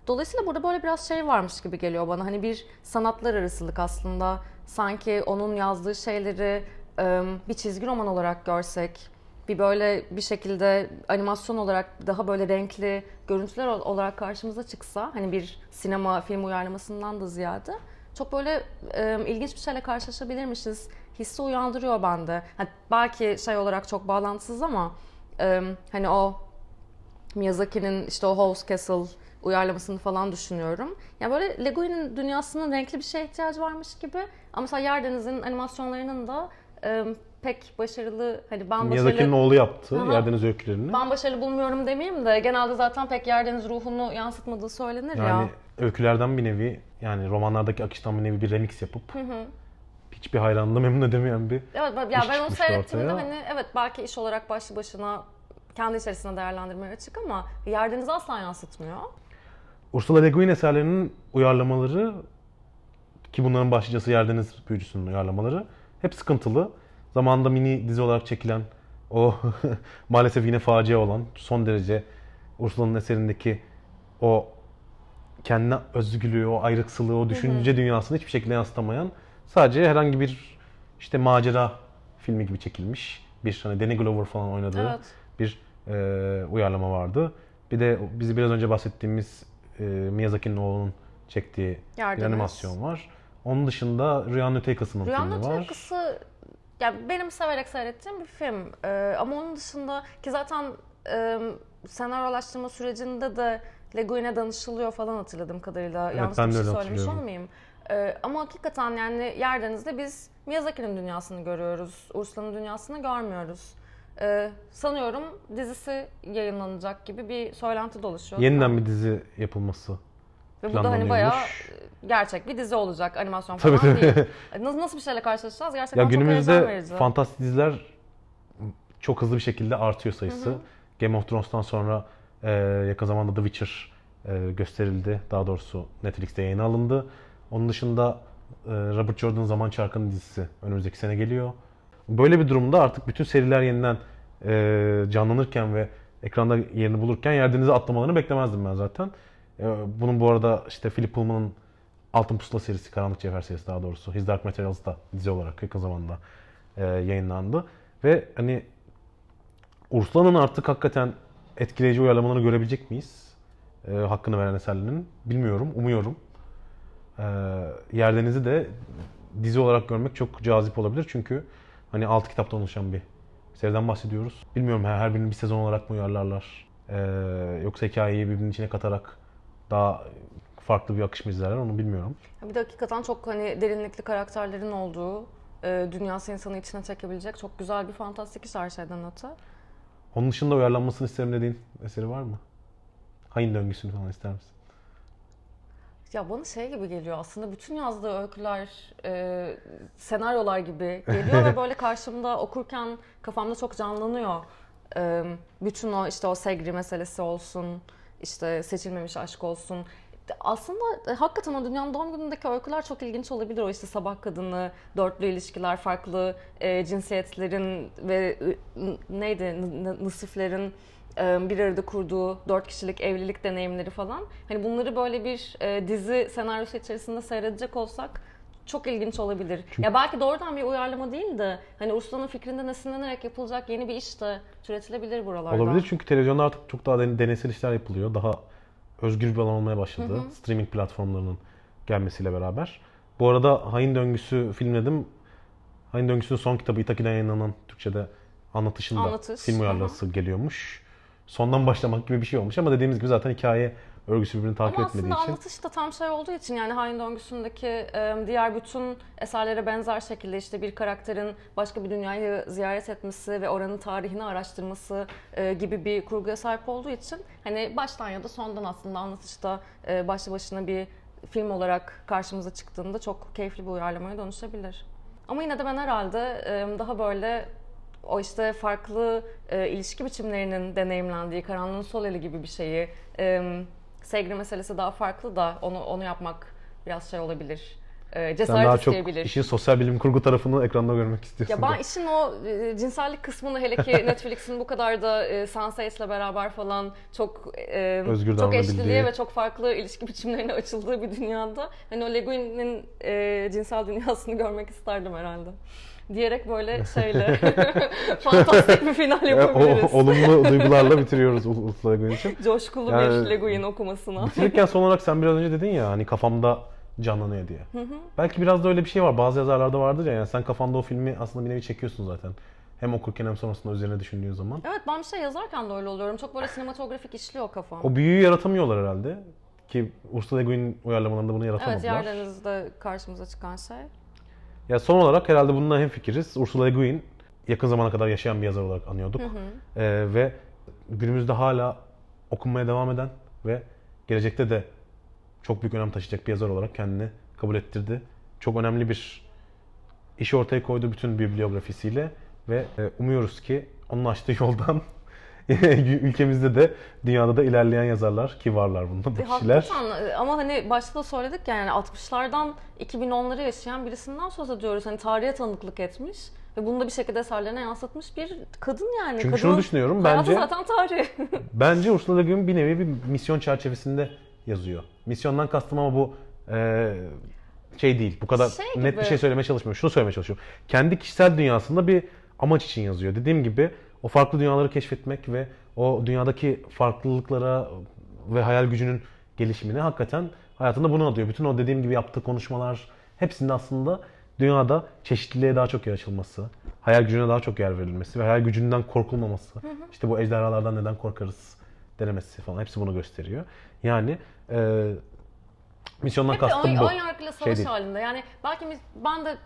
Dolayısıyla burada böyle biraz şey varmış gibi geliyor bana. Hani bir sanatlar arasılık aslında. Sanki onun yazdığı şeyleri bir çizgi roman olarak görsek, bir böyle bir şekilde animasyon olarak daha böyle renkli görüntüler olarak karşımıza çıksa hani bir sinema film uyarlamasından da ziyade çok böyle e, ilginç bir şeyle karşılaşabilirmişiz hissi uyandırıyor bende. Hani belki şey olarak çok bağlantısız ama e, hani o Miyazaki'nin işte o House Castle uyarlamasını falan düşünüyorum. Yani böyle Leguin'in dünyasının renkli bir şeye ihtiyacı varmış gibi. Ama mesela Yerdeniz'in animasyonlarının da e, pek başarılı hani ben başarılı... Miyazaki'nin oğlu yaptı Aha. Yerdeniz öykülerini. Ben başarılı bulmuyorum demeyeyim de genelde zaten pek Yerdeniz ruhunu yansıtmadığı söylenir yani, ya. Yani öykülerden bir nevi yani romanlardaki akıştan bir nevi bir remix yapıp hı hı. hiçbir hayranlığı memnun edemeyen bir Evet ya ben onu seyrettiğimde ortaya. hani evet belki iş olarak başlı başına kendi içerisinde değerlendirmeye açık ama Yerdeniz asla yansıtmıyor. Ursula Le Guin eserlerinin uyarlamaları ki bunların başlıcası Yerdeniz Büyücüsü'nün uyarlamaları hep sıkıntılı. Zamanında mini dizi olarak çekilen o [LAUGHS] maalesef yine facia olan son derece Ursula'nın eserindeki o kendine özgürlüğü, o ayrıksılığı, o düşünce hı hı. dünyasını hiçbir şekilde yansıtamayan sadece herhangi bir işte macera filmi gibi çekilmiş bir hani Danny Glover falan oynadığı evet. bir e, uyarlama vardı. Bir de bizi biraz önce bahsettiğimiz e, Miyazaki'nin oğlunun çektiği Yardımız. bir animasyon var. Onun dışında Rüyanın Öte Yakası'nın filmi var. Rüyanın Öte Yakası yani benim severek seyrettiğim bir film. Ee, ama onun dışında ki zaten e, senaryolaştırma sürecinde de Leguin'e danışılıyor falan hatırladığım kadarıyla. Evet, Yanlış bir şey söylemiş olmayayım. Ee, ama hakikaten yani Yerdeniz'de biz Miyazaki'nin dünyasını görüyoruz. Ursula'nın dünyasını görmüyoruz. Ee, sanıyorum dizisi yayınlanacak gibi bir söylenti dolaşıyor. Yeniden bir dizi yapılması Ve bu da hani bayağı gerçek bir dizi olacak. Animasyon falan tabii, değil. Nasıl, nasıl bir şeyle karşılaşacağız? Gerçekten ya çok günümüzde fantastik diziler çok hızlı bir şekilde artıyor sayısı. Hı hı. Game of Thrones'tan sonra e, yakın zamanda The Witcher e, gösterildi. Daha doğrusu Netflix'te yayına alındı. Onun dışında e, Robert Jordan Zaman Çarkı'nın dizisi önümüzdeki sene geliyor. Böyle bir durumda artık bütün seriler yeniden e, canlanırken ve ekranda yerini bulurken Yerdeniz'e atlamalarını beklemezdim ben zaten. E, bunun bu arada işte Philip Pullman'ın Altın Pusula serisi, Karanlık Cevher serisi daha doğrusu. His Dark Materials da dizi olarak yakın zamanda e, yayınlandı. Ve hani Ursula'nın artık hakikaten etkileyici uyarlamalarını görebilecek miyiz? E, hakkını veren eserlerinin. Bilmiyorum, umuyorum. E, Yerdeniz'i de dizi olarak görmek çok cazip olabilir. Çünkü hani 6 kitaptan oluşan bir seriden bahsediyoruz. Bilmiyorum her birini bir sezon olarak mı uyarlarlar? E, yoksa hikayeyi birbirinin içine katarak daha farklı bir akış mı izlerler onu bilmiyorum. Bir de hakikaten çok hani derinlikli karakterlerin olduğu, e, dünyası insanı içine çekebilecek çok güzel bir fantastik iş her şeyden öte. Onun dışında uyarlanmasını isterim dediğin eseri var mı? Hain döngüsünü falan ister misin? Ya bana şey gibi geliyor aslında bütün yazdığı öyküler e, senaryolar gibi geliyor ve [LAUGHS] böyle karşımda okurken kafamda çok canlanıyor. E, bütün o işte o Segri meselesi olsun, işte seçilmemiş aşk olsun aslında e, hakikaten o dünyanın doğum günündeki öyküler çok ilginç olabilir. O işte sabah kadını, dörtlü ilişkiler, farklı e, cinsiyetlerin ve e, neydi nısiflerin e, bir arada kurduğu dört kişilik evlilik deneyimleri falan. Hani bunları böyle bir e, dizi senaryosu içerisinde seyredecek olsak çok ilginç olabilir. Çünkü... Ya belki doğrudan bir uyarlama değil de hani Ursula'nın fikrinden esinlenerek yapılacak yeni bir iş de türetilebilir buralarda. Olabilir çünkü televizyonda artık çok daha deneysel işler yapılıyor. Daha özgür bir alan olmaya başladı. Hı hı. Streaming platformlarının gelmesiyle beraber. Bu arada Hain Döngüsü filmledim. Hain Döngüsü'nün son kitabı İtaki'den yayınlanan Türkçe'de anlatışında Anlatış. film uyarlaması geliyormuş. Sondan başlamak gibi bir şey olmuş ama dediğimiz gibi zaten hikaye örgüsü birbirini takip Ama etmediği için. Ama anlatış da tam şey olduğu için yani Hain Döngüsü'ndeki diğer bütün eserlere benzer şekilde işte bir karakterin başka bir dünyayı ziyaret etmesi ve oranın tarihini araştırması gibi bir kurguya sahip olduğu için hani baştan ya da sondan aslında anlatışta başlı başına bir film olarak karşımıza çıktığında çok keyifli bir uyarlamaya dönüşebilir. Ama yine de ben herhalde daha böyle o işte farklı e, ilişki biçimlerinin deneyimlendiği karanlığın sol eli gibi bir şeyi e, sevgi meselesi daha farklı da onu onu yapmak biraz şey olabilir. e, Sen cesaret daha çok işin sosyal bilim kurgu tarafını ekranda görmek istiyorsun. Ya ben işin o e, cinsellik kısmını hele ki [LAUGHS] Netflix'in bu kadar da e, Sense8'le beraber falan çok e, Özgür çok eşliliğe ve çok farklı ilişki [LAUGHS] biçimlerine açıldığı bir dünyada hani o Le Guin'in e, cinsel dünyasını görmek isterdim herhalde. Diyerek böyle [LAUGHS] şeyle [LAUGHS] fantastik bir final yapabiliriz. o, olumlu [LAUGHS] duygularla bitiriyoruz Ul- Ursula Le Guin için. Coşkulu Yani- bir Le Guin okumasına. Bitirirken son olarak sen biraz önce dedin ya hani kafamda canlanıyor diye. Belki biraz da öyle bir şey var. Bazı yazarlarda vardır ya yani sen kafanda o filmi aslında bir nevi çekiyorsun zaten. Hem okurken hem sonrasında üzerine düşündüğün zaman. Evet ben bir şey yazarken de öyle oluyorum. Çok böyle sinematografik işliyor kafam. O büyüyü yaratamıyorlar herhalde. Ki Ursula Le Guin uyarlamalarında bunu Evet yaratamadılar. Yerdeniz'de karşımıza çıkan şey. Ya son olarak herhalde bununla hemfikiriz. Ursula Le Guin yakın zamana kadar yaşayan bir yazar olarak anıyorduk. Ee, ve günümüzde hala okunmaya devam eden ve gelecekte de çok büyük önem taşıyacak bir yazar olarak kendini kabul ettirdi. Çok önemli bir işi ortaya koydu bütün bibliografisiyle ve e, umuyoruz ki onun açtığı yoldan [LAUGHS] [LAUGHS] ülkemizde de dünyada da ilerleyen yazarlar ki varlar bunda bu E, kişiler. Hakikaten ama hani başta da söyledik ya yani 60'lardan 2010'ları yaşayan birisinden söz ediyoruz. Hani tarihe tanıklık etmiş ve bunu da bir şekilde eserlerine yansıtmış bir kadın yani. Çünkü Kadının şunu düşünüyorum bence zaten tarih. [LAUGHS] Bence Ursula Le Guin bir nevi bir misyon çerçevesinde yazıyor. Misyondan kastım ama bu e, şey değil. Bu kadar Şey net gibi. bir şey söylemeye çalışmıyorum. Şunu söylemeye çalışıyorum. Kendi kişisel dünyasında bir amaç için yazıyor. Dediğim gibi o farklı dünyaları keşfetmek ve o dünyadaki farklılıklara ve hayal gücünün gelişimine hakikaten hayatında bunu adıyor. Bütün o dediğim gibi yaptığı konuşmalar hepsinde aslında dünyada çeşitliliğe daha çok yer açılması, hayal gücüne daha çok yer verilmesi ve hayal gücünden korkulmaması. İşte bu ejderhalardan neden korkarız denemesi falan hepsi bunu gösteriyor. Yani e, misyondan Hep kastım ön, bu. ön yargıyla Şey savaş değil. halinde. Yani belki mis- ben de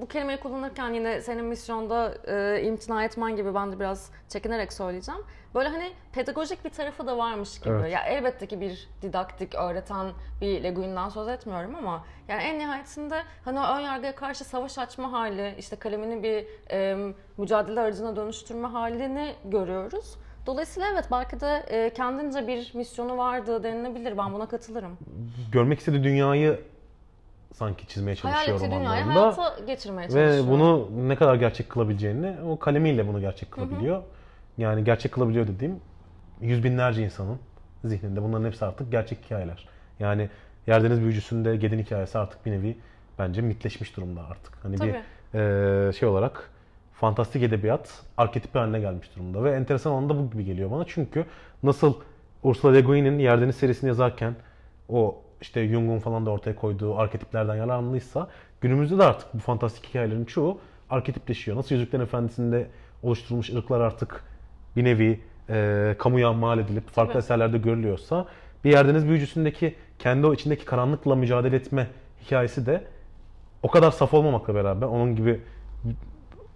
bu kelimeyi kullanırken yine senin misyonda e, imtina etmen gibi ben de biraz çekinerek söyleyeceğim. Böyle hani pedagojik bir tarafı da varmış gibi. Evet. Ya elbette ki bir didaktik öğreten bir Le Guin'den söz etmiyorum ama yani en nihayetinde hani o ön yargıya karşı savaş açma hali, işte kalemini bir e, mücadele aracına dönüştürme halini görüyoruz. Dolayısıyla evet belki de e, kendince bir misyonu vardı denilebilir. Ben buna katılırım. Görmek istediği dünyayı sanki çizmeye Hayal çalışıyor dünyayı romanlarında. hayata geçirmeye çalışıyor. Ve bunu ne kadar gerçek kılabileceğini o kalemiyle bunu gerçek kılabiliyor. Yani gerçek kılabiliyor dediğim yüz binlerce insanın zihninde bunların hepsi artık gerçek hikayeler. Yani Yerdeniz Büyücüsü'nde Gedin hikayesi artık bir nevi bence mitleşmiş durumda artık. Hani Tabii. bir e, şey olarak fantastik edebiyat arketip haline gelmiş durumda. Ve enteresan olan da bu gibi geliyor bana. Çünkü nasıl Ursula Le Guin'in Yerdeniz serisini yazarken o işte Jung'un falan da ortaya koyduğu arketiplerden yararlanılıysa günümüzde de artık bu fantastik hikayelerin çoğu arketipleşiyor. Nasıl Yüzüklerin Efendisi'nde oluşturulmuş ırklar artık bir nevi e, kamuya mal edilip farklı Tabii. eserlerde görülüyorsa bir Yerdeniz Büyücüsü'ndeki kendi o içindeki karanlıkla mücadele etme hikayesi de o kadar saf olmamakla beraber onun gibi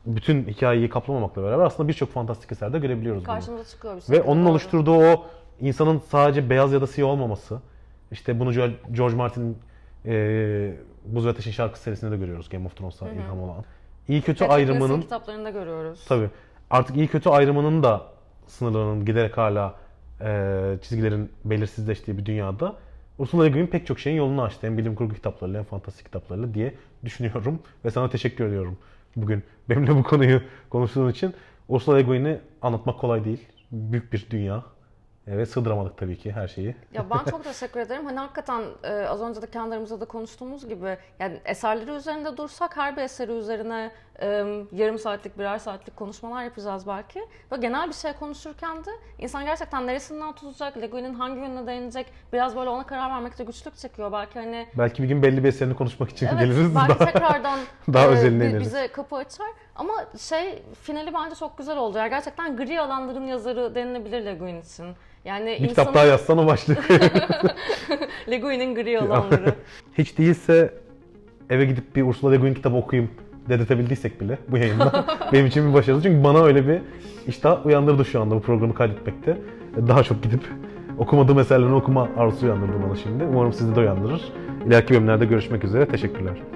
bütün hikayeyi kaplamamakla beraber aslında birçok fantastik eserde görebiliyoruz bunu. Karşımıza çıkıyor bir Ve şekilde, onun oluşturduğu o insanın sadece beyaz ya da siyah olmaması. İşte bunu George Martin'in e, Buz ve Ateş'in şarkı serisinde de görüyoruz Game of Thrones'a ilham olan. İyi kötü Patrick ayrımının kitaplarında görüyoruz. tabii artık iyi kötü ayrımının da sınırlarının giderek hala e, çizgilerin belirsizleştiği bir dünyada Ursula Le Guin pek çok şeyin yolunu açtı. Hem bilim kurgu kitaplarıyla hem fantastik kitaplarıyla diye düşünüyorum. Ve sana teşekkür ediyorum bugün benimle bu konuyu konuştuğun için. Ursula Le Guin'i anlatmak kolay değil. Büyük bir dünya. E, Ve sığdıramadık tabii ki her şeyi. Ya ben çok [LAUGHS] teşekkür ederim. Hani hakikaten e, az önce de kendi aramızda da konuştuğumuz gibi yani eserleri üzerinde dursak her bir eseri üzerine yarım saatlik birer saatlik konuşmalar yapacağız belki. Ve genel bir şey konuşurken de insan gerçekten neresinden tutacak, Le Guin'in hangi yönüne değinecek biraz böyle ona karar vermekte güçlük çekiyor. Belki hani Belki bir gün belli bir eserini konuşmak için Evet, geliriz. belki daha. tekrardan [LAUGHS] daha e, özeline bi- ineriz. bize kapı açar. Ama şey finali bence çok güzel oldu. Yani gerçekten gri alanların yazarı denilebilir Le Guin için. Yani Bir insanın kitap daha yazsan o başlık. [LAUGHS] Le Guin'in gri [LAUGHS] alanları. Hiç değilse eve gidip bir Ursula Le Guin kitabı okuyayım dedirtebildiysek bile bu yayında [LAUGHS] benim için bir başarı. Çünkü bana öyle bir iştah uyandırdı şu anda bu programı kaydetmekte. Daha çok gidip okumadığım eserlerini okuma arzusu uyandırdı bana şimdi. Umarım sizi de uyandırır. İleriki bölümlerde görüşmek üzere. Teşekkürler.